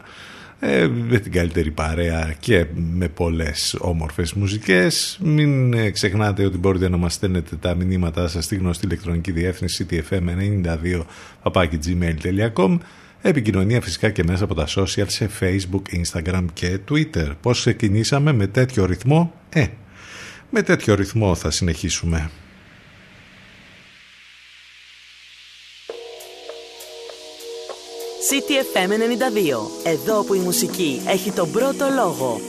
ε, με την καλύτερη παρέα και με πολλές όμορφες μουσικές. Μην ε, ξεχνάτε ότι μπορείτε να μας στέλνετε τα μηνύματά σας στη γνωστή ηλεκτρονική διεύθυνση ctfm92 gmail.com Επικοινωνία φυσικά και μέσα από τα social σε Facebook, Instagram και Twitter. Πώς ξεκινήσαμε με τέτοιο ρυθμό, ε, με τέτοιο ρυθμό θα συνεχίσουμε. CTFM 92. Εδώ που η μουσική έχει τον πρώτο λόγο.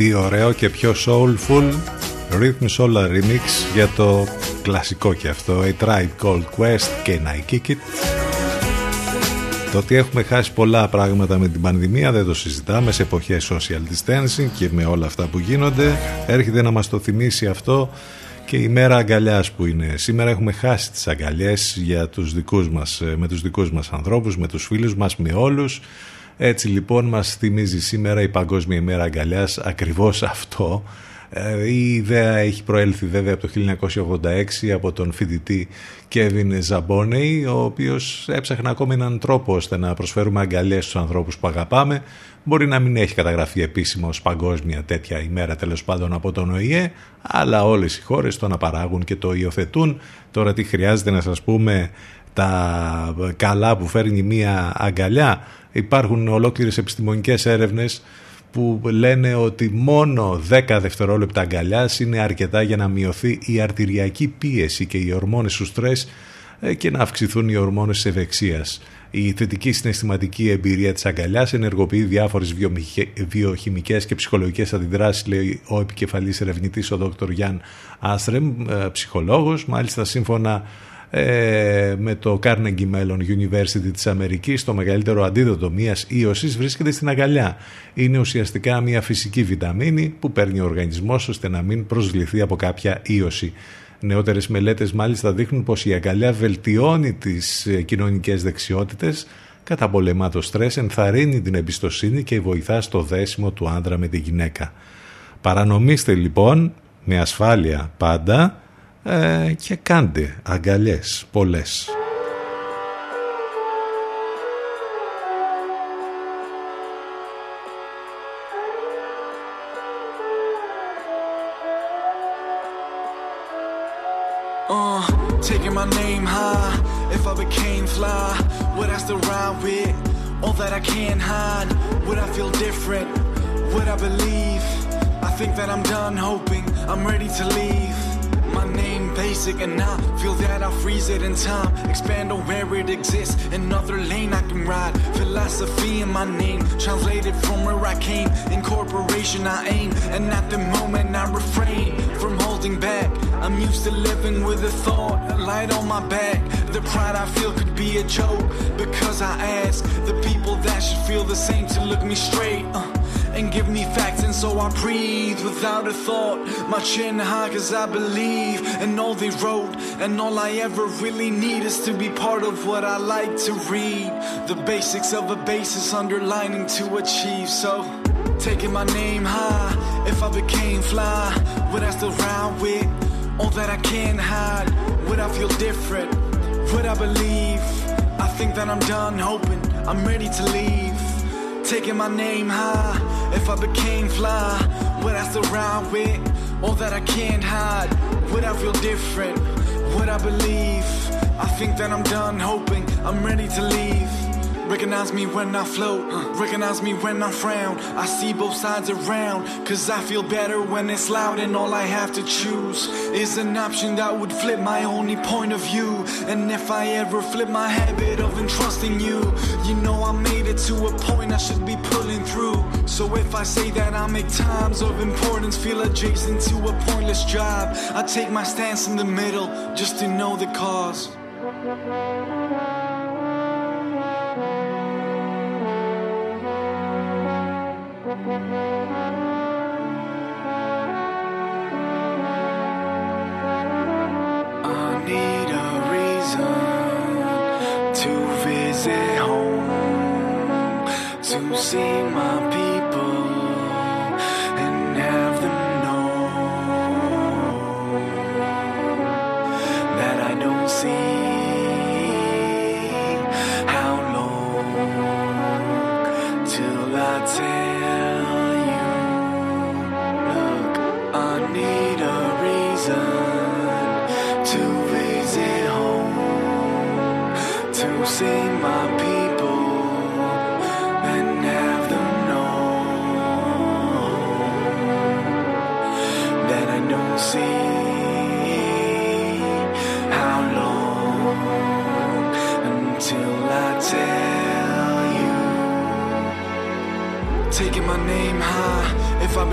Τι ωραίο και πιο soulful Rhythm Solar Remix για το κλασικό και αυτό A Tribe Called Quest και I Kick It; Το ότι έχουμε χάσει πολλά πράγματα με την πανδημία δεν το συζητάμε σε εποχές social distancing και με όλα αυτά που γίνονται. Έρχεται να μας το θυμίσει αυτό και η μέρα αγκαλιάς που είναι. Σήμερα έχουμε χάσει τις αγκαλιές για τους δικούς μας, με τους δικούς μας ανθρώπους με τους φίλους μας, με όλους έτσι λοιπόν μας θυμίζει σήμερα η Παγκόσμια ημέρα αγκαλιάς ακριβώς αυτό. Ε, η ιδέα έχει προέλθει βέβαια από το 1986 από τον φοιτητή Κέβιν Ζαμπόνεϊ ο οποίος έψαχνε ακόμη έναν τρόπο ώστε να προσφέρουμε αγκαλιές στους ανθρώπους που αγαπάμε. Μπορεί να μην έχει καταγραφεί επίσημα ως παγκόσμια τέτοια ημέρα τέλος πάντων από τον ΟΗΕ αλλά όλες οι χώρες το αναπαράγουν και το υιοθετούν. Τώρα τι χρειάζεται να σας πούμε τα καλά που φέρνει μία αγκαλιά. Υπάρχουν ολόκληρες επιστημονικές έρευνες που λένε ότι μόνο 10 δευτερόλεπτα αγκαλιάς είναι αρκετά για να μειωθεί η αρτηριακή πίεση και οι ορμόνες του στρες ε, και να αυξηθούν οι ορμόνες της ευεξίας. Η θετική συναισθηματική εμπειρία της αγκαλιάς ενεργοποιεί διάφορες βιοχημικές και ψυχολογικές αντιδράσεις, λέει ο επικεφαλής ερευνητής ο Δ. Γιάν Άστρεμ, ε, ψυχολόγος. Μάλιστα σύμφωνα ε, με το Carnegie Mellon University της Αμερικής το μεγαλύτερο αντίδοτο μιας ίωσης βρίσκεται στην αγκαλιά. Είναι ουσιαστικά μια φυσική βιταμίνη που παίρνει ο οργανισμός ώστε να μην προσβληθεί από κάποια ίωση. Νεότερες μελέτες μάλιστα δείχνουν πως η αγκαλιά βελτιώνει τις ε, κοινωνικές δεξιότητες, καταπολεμά το στρες, ενθαρρύνει την εμπιστοσύνη και βοηθά στο δέσιμο του άντρα με τη γυναίκα. Παρανομήστε λοιπόν με ασφάλεια πάντα ε, και κάντε αγκαλιές πολλές. Uh, taking my name high. If I became fly, would I still ride with all that I can't hide? Would I feel different? Would I believe? I think that I'm done hoping. I'm ready to leave. My name basic and I feel that I freeze it in time. Expand on where it exists. Another lane I can ride. Philosophy in my name. Translated from where I came. Incorporation I aim. And at the moment I refrain from holding back. I'm used to living with a thought, a light on my back. The pride I feel could be a joke. Because I ask the people that should feel the same to look me straight. uh, and give me facts, and so I breathe without a thought. My chin high, cause I believe in all they wrote. And all I ever really need is to be part of what I like to read. The basics of a basis underlining to achieve. So, taking my name high, if I became fly, would I still ride with all that I can't hide? Would I feel different? Would I believe? I think that I'm done hoping, I'm ready to leave. Taking my name high, if I became fly, would I ride with all that I can't hide? Would I feel different? Would I believe? I think that I'm done hoping, I'm ready to leave. Recognize me when I float, recognize me when I frown. I see both sides around, cause I feel better when it's loud, and all I have to choose is an option that would flip my only point of view. And if I ever flip my habit of entrusting you, you know I made it to a point I should be pulling through. So if I say that I make times of importance feel adjacent to a pointless job, I take my stance in the middle just to know the cause.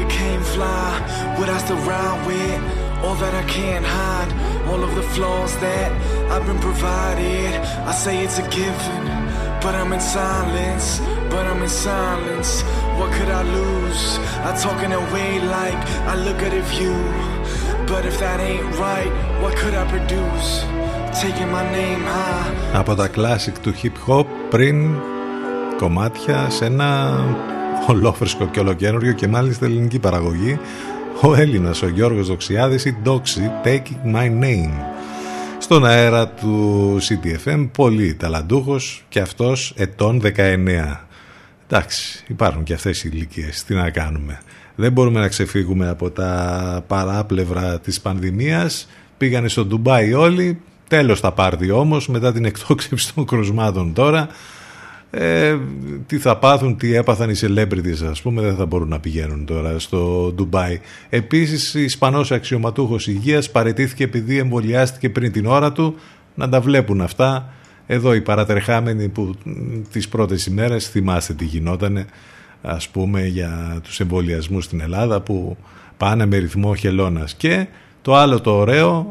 became fly, would I still ride with all that I can't hide? All of the flaws that I've been provided. I say it's a given, but I'm in silence, but I'm in silence. What could I lose? I talk in a way like I look at a view. But if that ain't right, what could I produce? Taking my name high. Από τα classic του hip hop πριν κομμάτια σε ένα ολόφρεσκο και ολοκένουργιο και μάλιστα ελληνική παραγωγή ο Έλληνας ο Γιώργος Δοξιάδης η Doxy Taking My Name. Στον αέρα του CTFM πολύ ταλαντούχος και αυτός ετών 19 εντάξει υπάρχουν και αυτές οι ηλικίες. τι να κάνουμε. Δεν μπορούμε να ξεφύγουμε από τα παράπλευρα της πανδημίας. Πήγανε στο Ντουμπάι όλοι. Τέλος τα πάρτι όμως μετά την εκτόξευση των κρουσμάτων τώρα ε, τι θα πάθουν, τι έπαθαν οι celebrities ας πούμε δεν θα μπορούν να πηγαίνουν τώρα στο Ντουμπάι. Επίσης Ισπανός αξιωματούχος υγείας παρετήθηκε επειδή εμβολιάστηκε πριν την ώρα του. Να τα βλέπουν αυτά. Εδώ οι παρατρεχάμενοι που τις πρώτες ημέρες θυμάστε τι γινότανε ας πούμε για τους εμβολιασμούς στην Ελλάδα που πάνε με ρυθμό χελώνας. Και το άλλο το ωραίο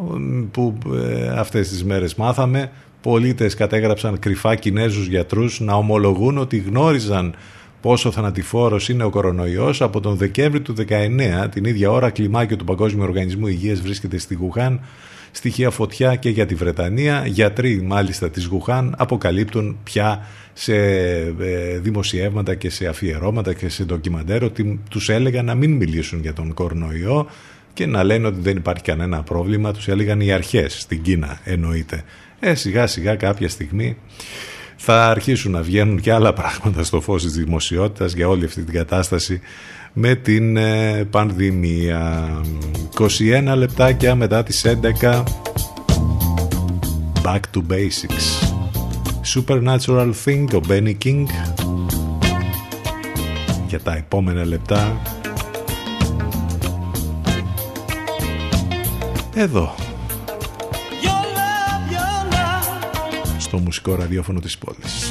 που ε, αυτές τις μέρες μάθαμε πολίτες κατέγραψαν κρυφά Κινέζους γιατρούς να ομολογούν ότι γνώριζαν πόσο θανατηφόρος είναι ο κορονοϊός. Από τον Δεκέμβρη του 19 την ίδια ώρα κλιμάκιο του Παγκόσμιου Οργανισμού Υγείας βρίσκεται στη Γουχάν. Στοιχεία φωτιά και για τη Βρετανία. Γιατροί μάλιστα της Γουχάν αποκαλύπτουν πια σε ε, δημοσιεύματα και σε αφιερώματα και σε ντοκιμαντέρ ότι τους έλεγαν να μην μιλήσουν για τον κορονοϊό και να λένε ότι δεν υπάρχει κανένα πρόβλημα, τους έλεγαν οι αρχές στην Κίνα εννοείται. Ε, σιγά σιγά κάποια στιγμή θα αρχίσουν να βγαίνουν και άλλα πράγματα στο φως της δημοσιότητας για όλη αυτή την κατάσταση με την ε, πανδημία. 21 λεπτάκια μετά τις 11 Back to Basics. Supernatural Thing, ο Benny King. Για τα επόμενα λεπτά. Εδώ στο μουσικό ραδιόφωνο της πόλης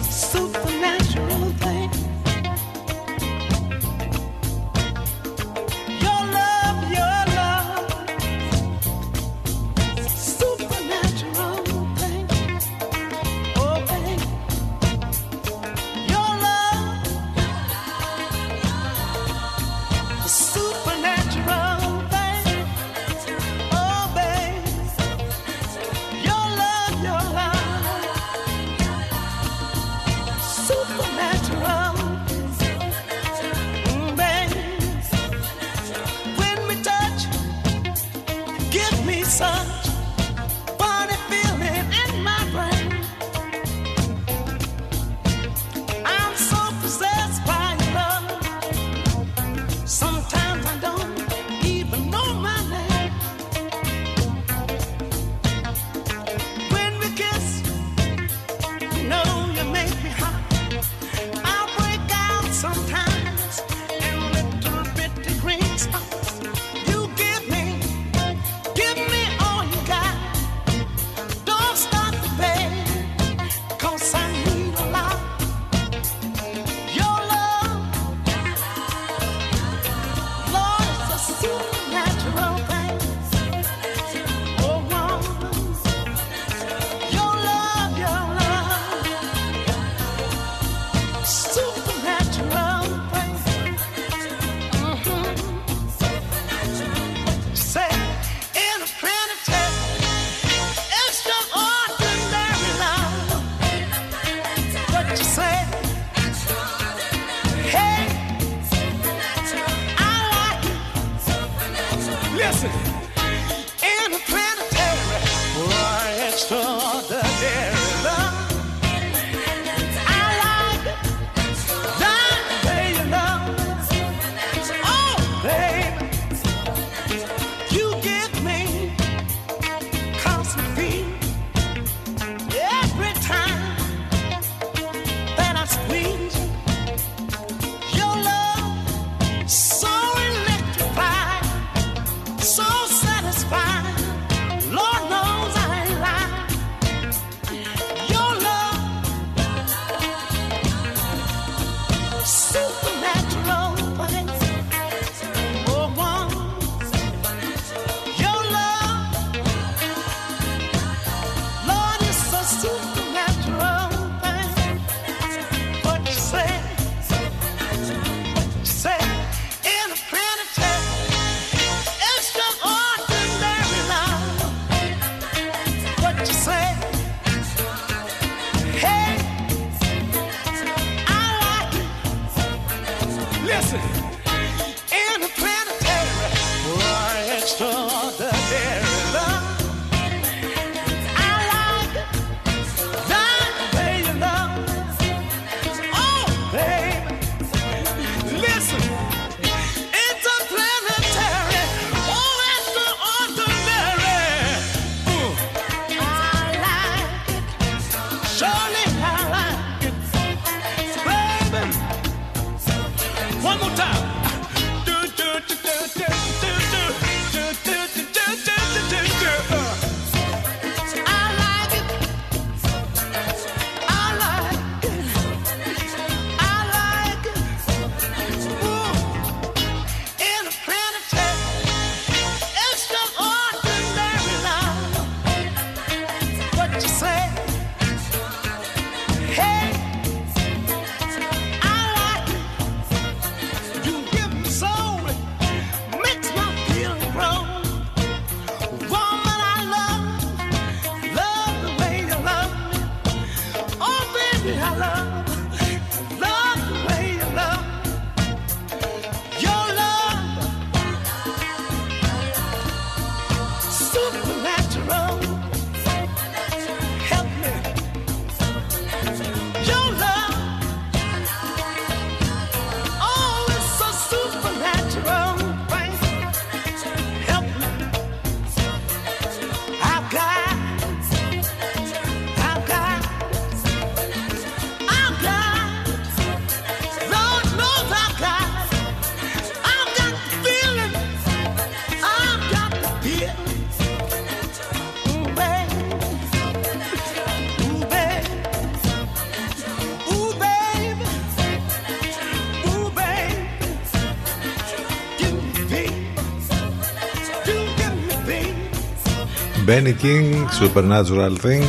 King, Supernatural Thing.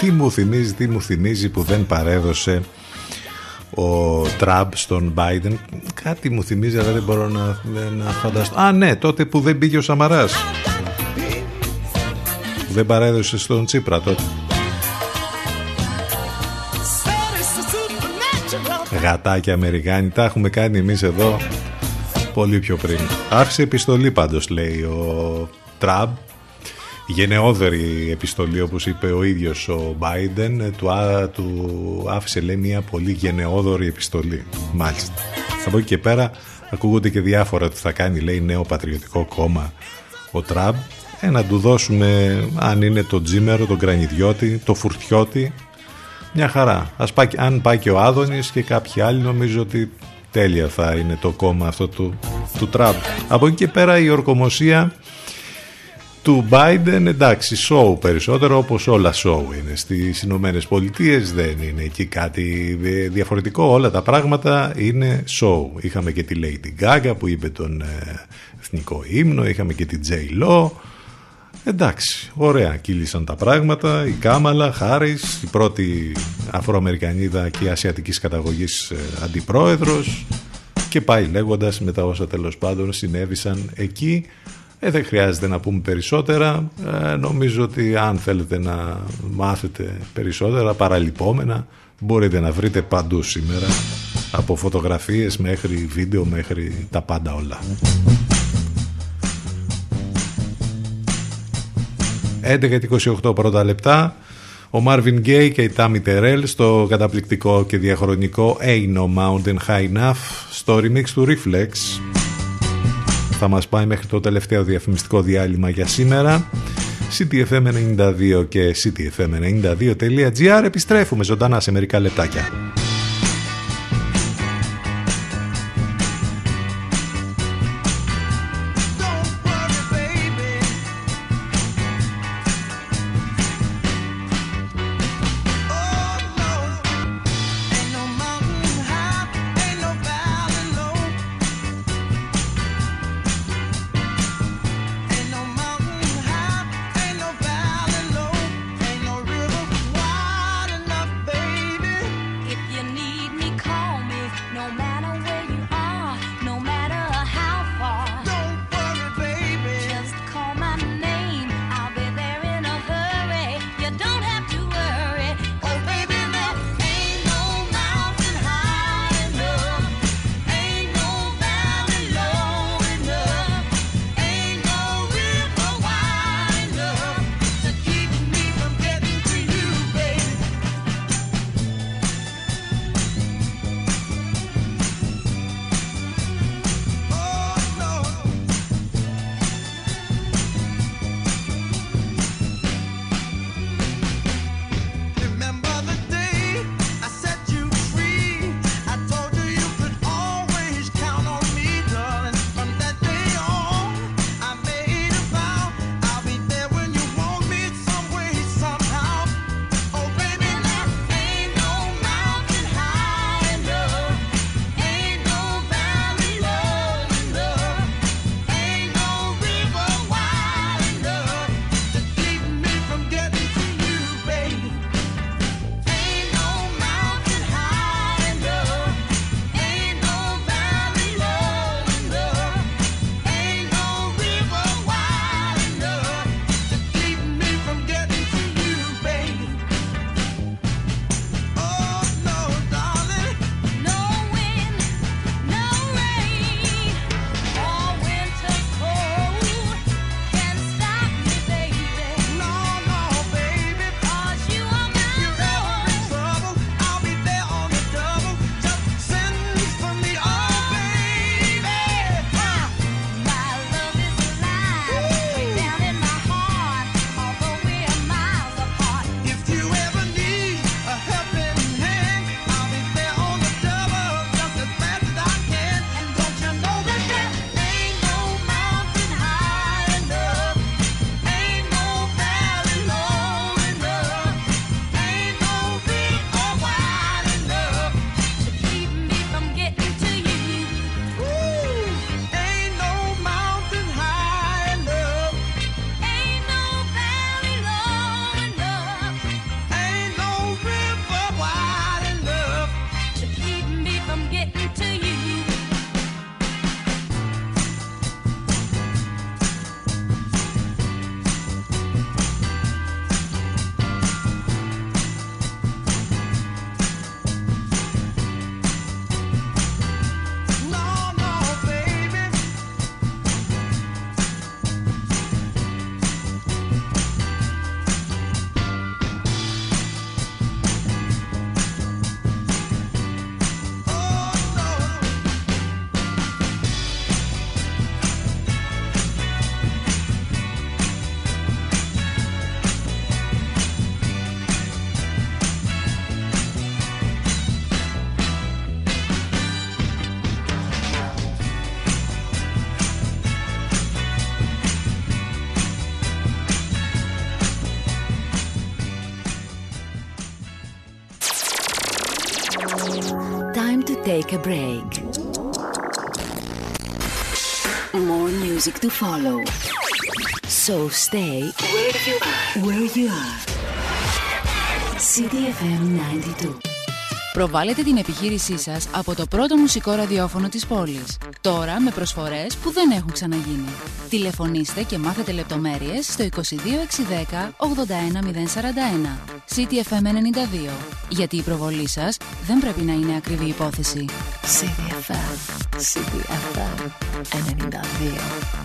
Τι μου θυμίζει, τι μου θυμίζει που δεν παρέδωσε ο Τραμπ στον Biden. Κάτι μου θυμίζει, αλλά δεν μπορώ να, να φανταστώ. Α, ναι, τότε που δεν πήγε ο Σαμαράς. Δεν παρέδωσε στον Τσίπρα τότε. Γατάκια Αμερικάνοι, τα έχουμε κάνει εμείς εδώ πολύ πιο πριν. Άρχισε επιστολή πάντως λέει ο Τραμπ γενναιόδορη επιστολή όπως είπε ο ίδιος ο Biden του, του άφησε λέει μια πολύ γενναιόδορη επιστολή. Μάλιστα. Από εκεί και πέρα ακούγονται και διάφορα ότι θα κάνει λέει νέο πατριωτικό κόμμα ο Τραμπ. Ε, να του δώσουμε αν είναι το τζίμερο, τον κρανιδιώτη, το φουρτιώτη μια χαρά. Ας πάει, αν πάει και ο Άδωνης και κάποιοι άλλοι νομίζω ότι τέλεια θα είναι το κόμμα αυτό του, του Τραμπ. Από εκεί και πέρα η ορκομοσία του Biden εντάξει show περισσότερο όπως όλα show είναι. Στις Ηνωμένες Πολιτείες δεν είναι εκεί κάτι διαφορετικό. Όλα τα πράγματα είναι show είχαμε και τη Lady Gaga που είπε τον ε, εθνικό ύμνο είχαμε και την J. Lo. Εντάξει ωραία κύλησαν τα πράγματα. Η Κάμαλα Χάρης η πρώτη Αφροαμερικανίδα και ασιατικής καταγωγής ε, αντιπρόεδρος. Και πάει λέγοντας με τα όσα τέλος πάντων συνέβησαν εκεί ε, δεν χρειάζεται να πούμε περισσότερα. Ε, νομίζω ότι αν θέλετε να μάθετε περισσότερα παραλυπόμενα μπορείτε να βρείτε παντού σήμερα από φωτογραφίες μέχρι βίντεο μέχρι τα πάντα όλα. 11-28 πρώτα λεπτά ο Marvin Gaye και η Tammy Terrell στο καταπληκτικό και διαχρονικό Ain't No Mountain High Enough στο remix του Reflex θα μας πάει μέχρι το τελευταίο διαφημιστικό διάλειμμα για σήμερα CTFM92 και CTFM92.gr επιστρέφουμε ζωντανά σε μερικά λεπτάκια. Take a break. More music to follow. So stay where you are. Where you are. CDFM 92. Προβάλλετε την επιχείρησή σας από το πρώτο μουσικό ραδιόφωνο της πόλης. Τώρα με προσφορές που δεν έχουν ξαναγίνει. Τηλεφωνήστε και μάθετε λεπτομέρειες στο 22610 81041. CTFM 92. Γιατί η προβολή σας δεν πρέπει να είναι ακριβή υπόθεση. CDFM. CDFM 92.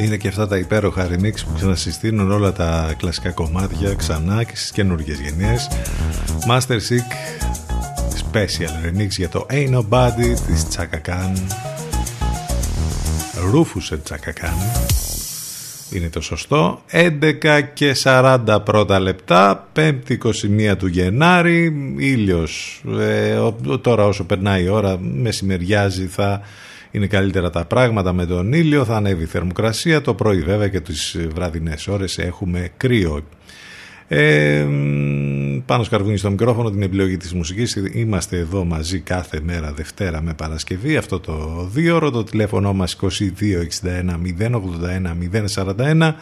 Είναι και αυτά τα υπέροχα remix που ξανασυστήνουν όλα τα κλασικά κομμάτια ξανά και στις καινούργιες γενιές. Master Sick Special Remix για το Ain't Nobody της Chaka Khan. Rufus Chaka Khan. Είναι το σωστό. 11 και 40 πρώτα λεπτά, 5η 21 του Γενάρη, ήλιος. Ε, τώρα όσο περνάει η ώρα, μεσημεριάζει, θα είναι καλύτερα τα πράγματα με τον ήλιο, θα ανέβει η θερμοκρασία. Το πρωί βέβαια και τις βραδινές ώρες έχουμε κρύο. Ε, πάνω σκαρβούνι στο μικρόφωνο την επιλογή της μουσικής είμαστε εδώ μαζί κάθε μέρα Δευτέρα με Παρασκευή αυτό το δύο ώρο το τηλέφωνο μας 2261 081 041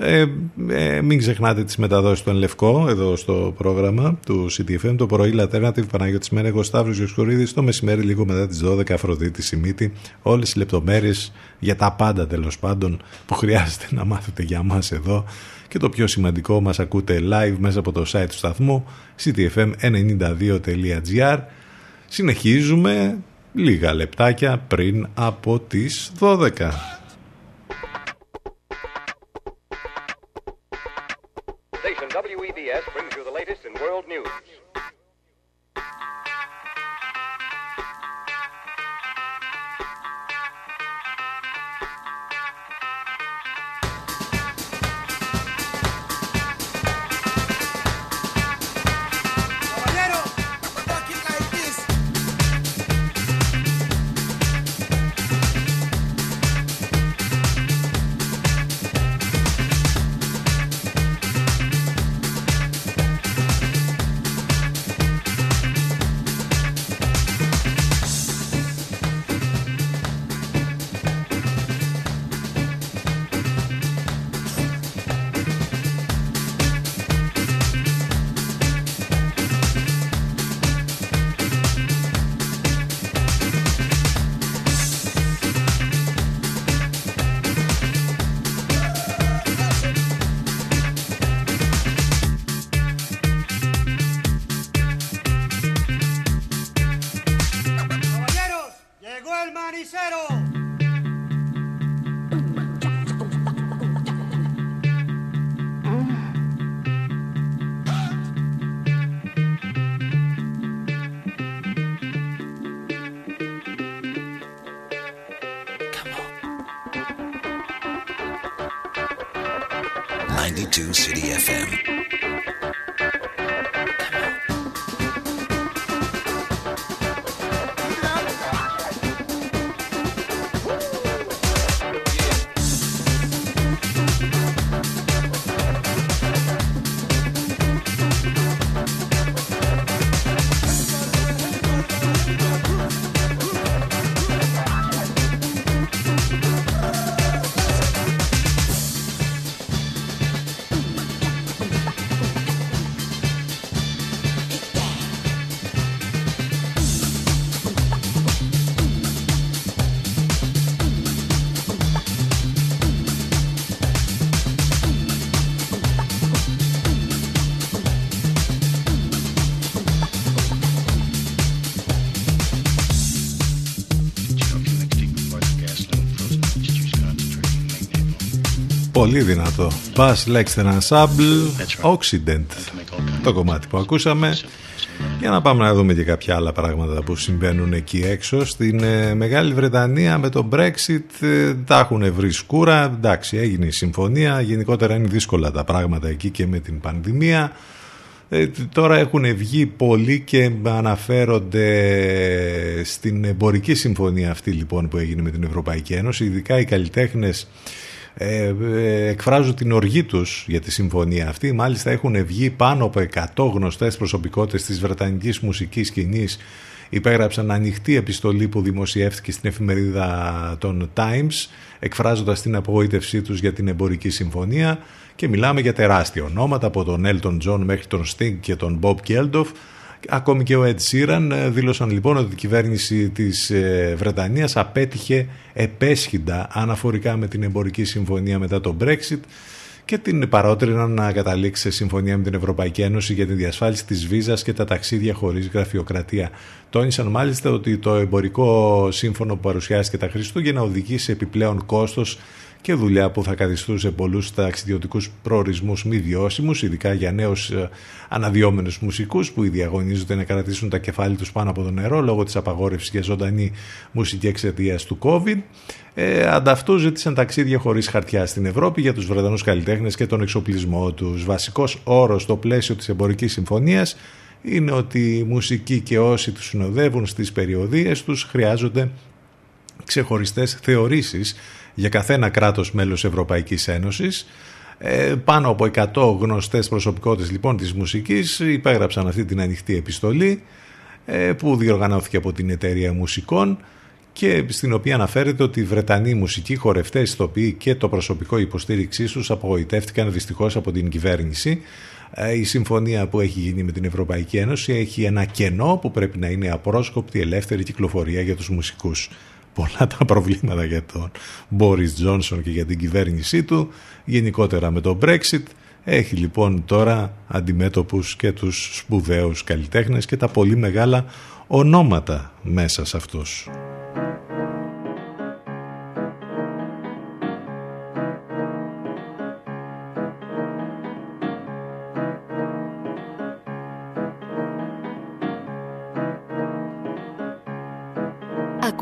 ε, ε, μην ξεχνάτε τις μεταδόσεις του Ενλευκό εδώ στο πρόγραμμα του CTFM το πρωί Λατέρνατιβ Παναγιώτης Μέρα εγώ Σταύρος Γιοσκορίδης το μεσημέρι λίγο μετά τις 12 Αφροδίτη Σιμίτη. Όλες οι λεπτομέρειες για τα πάντα τέλος πάντων που χρειάζεται να μάθετε για μας εδώ. Και το πιο σημαντικό μας ακούτε live μέσα από το site του σταθμού ctfm92.gr συνεχίζουμε λίγα λεπτάκια πριν από τις 12 el manicero. Ninety-two City FM. Πολύ δυνατό. Bass Lexter Ensemble Occident. Το κομμάτι που ακούσαμε. Για να πάμε να δούμε και κάποια άλλα πράγματα που συμβαίνουν εκεί έξω. Στην ε, Μεγάλη Βρετανία με το Brexit ε, τα έχουν βρει σκούρα. Εντάξει, έγινε η συμφωνία. Γενικότερα είναι δύσκολα τα πράγματα εκεί και με την πανδημία. Ε, τώρα έχουν βγει πολλοί και αναφέρονται στην εμπορική συμφωνία αυτή λοιπόν που έγινε με την Ευρωπαϊκή Ένωση. Ειδικά οι καλλιτέχνες ε, ε, εκφράζουν την οργή τους για τη συμφωνία αυτή. Μάλιστα έχουν βγει πάνω από 100 γνωστές προσωπικότητες της βρετανικής μουσικής σκηνής. Υπέγραψαν ανοιχτή επιστολή που δημοσιεύτηκε στην εφημερίδα των Times εκφράζοντας την απογοήτευσή τους για την εμπορική συμφωνία. Και μιλάμε για τεράστια ονόματα από τον Elton John μέχρι τον Sting και τον Bob Geldof Ακόμη και ο Ed Sheeran ε, δήλωσαν λοιπόν ότι η κυβέρνηση της ε, Βρετανίας απέτυχε επέσχυντα αναφορικά με την εμπορική συμφωνία μετά το Brexit και την παρότριναν να καταλήξει σε συμφωνία με την Ευρωπαϊκή Ένωση για τη διασφάλιση της βίζας και τα ταξίδια χωρίς γραφειοκρατία. Τόνισαν μάλιστα ότι το εμπορικό σύμφωνο που παρουσιάστηκε τα Χριστούγεννα οδηγεί σε επιπλέον κόστος και δουλειά που θα καθιστούσε πολλούς ταξιδιωτικούς προορισμούς μη βιώσιμους, ειδικά για νέους ε, αναδυόμενους μουσικούς που ήδη αγωνίζονται να κρατήσουν τα κεφάλι τους πάνω από το νερό λόγω της απαγόρευσης για ζωντανή μουσική εξαιτίας του COVID. Ε, ανταυτού ζήτησαν ταξίδια χωρίς χαρτιά στην Ευρώπη για τους Βρετανούς καλλιτέχνες και τον εξοπλισμό τους. Βασικός όρος στο πλαίσιο της εμπορικής συμφωνίας είναι ότι οι μουσικοί και όσοι τους συνοδεύουν στις περιοδίες τους χρειάζονται ξεχωριστές θεωρήσεις για καθένα κράτος μέλος Ευρωπαϊκής Ένωσης. Ε, πάνω από 100 γνωστές προσωπικότητες λοιπόν της μουσικής υπέγραψαν αυτή την ανοιχτή επιστολή ε, που διοργανώθηκε από την εταιρεία μουσικών και στην οποία αναφέρεται ότι οι Βρετανοί μουσικοί χορευτές, ηθοποιοί και το προσωπικό υποστήριξής τους απογοητεύτηκαν δυστυχώς από την κυβέρνηση. Ε, η συμφωνία που έχει γίνει με την Ευρωπαϊκή Ένωση έχει ένα κενό που πρέπει να είναι απρόσκοπτη ελεύθερη κυκλοφορία για τους μουσικούς πολλά τα προβλήματα για τον Μπόρις Τζόνσον και για την κυβέρνησή του, γενικότερα με το Brexit. Έχει λοιπόν τώρα αντιμέτωπους και τους σπουδαίους καλλιτέχνες και τα πολύ μεγάλα ονόματα μέσα σε αυτούς.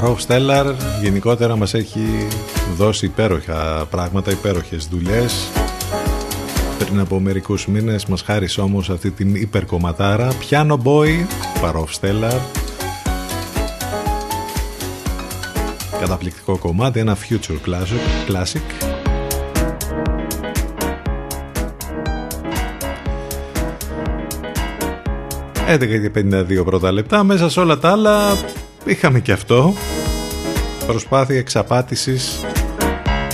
Παρόφ Στέλλαρ γενικότερα μας έχει δώσει υπέροχα πράγματα, υπέροχες δουλειές πριν από μερικούς μήνες μας χάρισε όμως αυτή την υπερκομματάρα Piano Boy, Παρόφ Στέλλαρ καταπληκτικό κομμάτι, ένα future classic, classic. 11 και 52 πρώτα λεπτά. Μέσα σε όλα τα άλλα είχαμε και αυτό. Προσπάθεια εξαπάτησης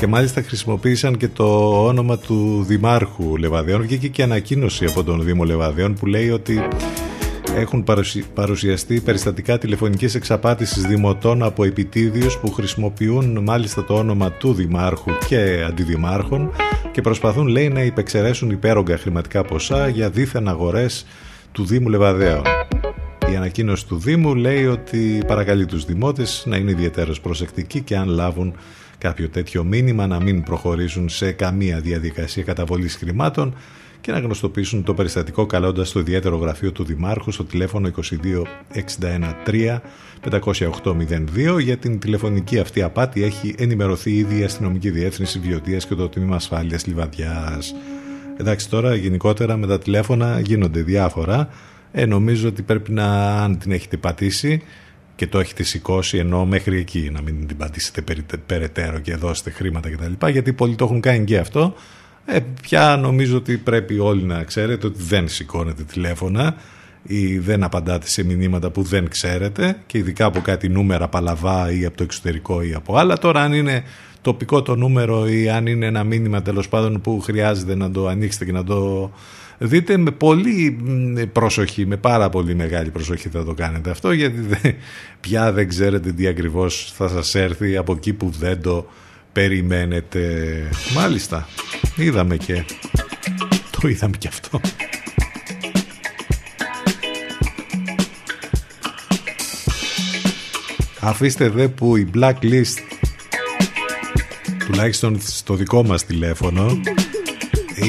και μάλιστα χρησιμοποίησαν και το όνομα του Δημάρχου Λεβαδίων. Βγήκε και ανακοίνωση από τον Δήμο Λεβαδίων που λέει ότι έχουν παρουσιαστεί περιστατικά τηλεφωνικής εξαπάτησης δημοτών από επιτίδιους που χρησιμοποιούν μάλιστα το όνομα του Δημάρχου και αντιδημάρχων και προσπαθούν λέει να υπεξαιρέσουν υπέρογκα χρηματικά ποσά για δίθεν αγορές του Δήμου Λεβαδέων. Η ανακοίνωση του Δήμου λέει ότι παρακαλεί τους δημότες να είναι ιδιαίτερως προσεκτικοί και αν λάβουν κάποιο τέτοιο μήνυμα να μην προχωρήσουν σε καμία διαδικασία καταβολής χρημάτων και να γνωστοποιήσουν το περιστατικό καλώντας το ιδιαίτερο γραφείο του Δημάρχου στο τηλέφωνο 22 50802 για την τηλεφωνική αυτή απάτη έχει ενημερωθεί ήδη η αστυνομική διεύθυνση βιωτείας και το τμήμα ασφάλειας Λιβαδιάς. Εντάξει τώρα γενικότερα με τα τηλέφωνα γίνονται διάφορα. Ε, νομίζω ότι πρέπει να αν την έχετε πατήσει και το έχετε σηκώσει ενώ μέχρι εκεί να μην την πατήσετε περαιτέρω και δώσετε χρήματα κτλ. Γιατί πολλοί το έχουν κάνει και αυτό. Ε, πια νομίζω ότι πρέπει όλοι να ξέρετε ότι δεν σηκώνετε τηλέφωνα ή δεν απαντάτε σε μηνύματα που δεν ξέρετε και ειδικά από κάτι νούμερα παλαβά ή από το εξωτερικό ή από άλλα. Τώρα αν είναι τοπικό το νούμερο ή αν είναι ένα μήνυμα τέλος πάντων που χρειάζεται να το ανοίξετε και να το δείτε με πολύ προσοχή, με πάρα πολύ μεγάλη προσοχή θα το κάνετε αυτό γιατί πια δεν ξέρετε τι ακριβώς θα σας έρθει από εκεί που δεν το περιμένετε. Μάλιστα, είδαμε και το είδαμε και αυτό. Αφήστε δε που η blacklist τουλάχιστον στο δικό μας τηλέφωνο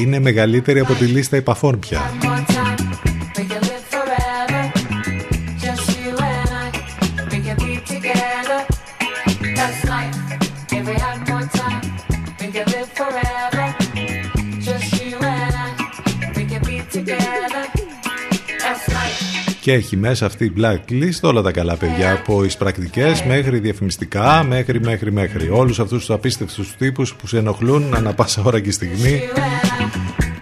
είναι μεγαλύτερη από τη λίστα επαφών πια. και έχει μέσα αυτή η blacklist όλα τα καλά παιδιά. Από τις πρακτικές μέχρι διαφημιστικά μέχρι μέχρι μέχρι. Όλους αυτούς τους απίστευτους τύπους που σε ενοχλούν ανά πάσα ώρα και στιγμή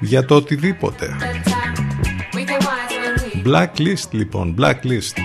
για το οτιδήποτε. Blacklist λοιπόν blacklist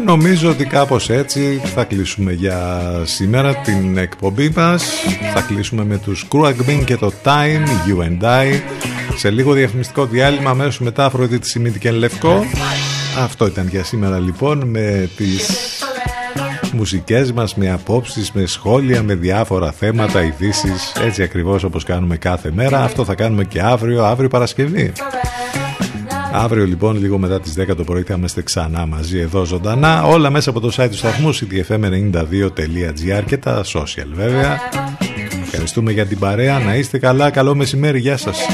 νομίζω ότι κάπως έτσι θα κλείσουμε για σήμερα την εκπομπή μας. Θα κλείσουμε με τους Kruagbin και το Time, You and I. Σε λίγο διαφημιστικό διάλειμμα, αμέσως μετά Αφροδίτη Σιμίτη και Λευκό. Αυτό ήταν για σήμερα λοιπόν με τις μουσικές μας, με απόψεις, με σχόλια, με διάφορα θέματα, ειδήσεις, έτσι ακριβώς όπως κάνουμε κάθε μέρα. Αυτό θα κάνουμε και αύριο, αύριο Παρασκευή. Αύριο λοιπόν λίγο μετά τις 10 το πρωί θα είμαστε ξανά μαζί εδώ ζωντανά. Όλα μέσα από το site του σταθμού cdfm92.gr και τα social βέβαια. Ευχαριστούμε για την παρέα. Να είστε καλά. Καλό μεσημέρι. Γεια σας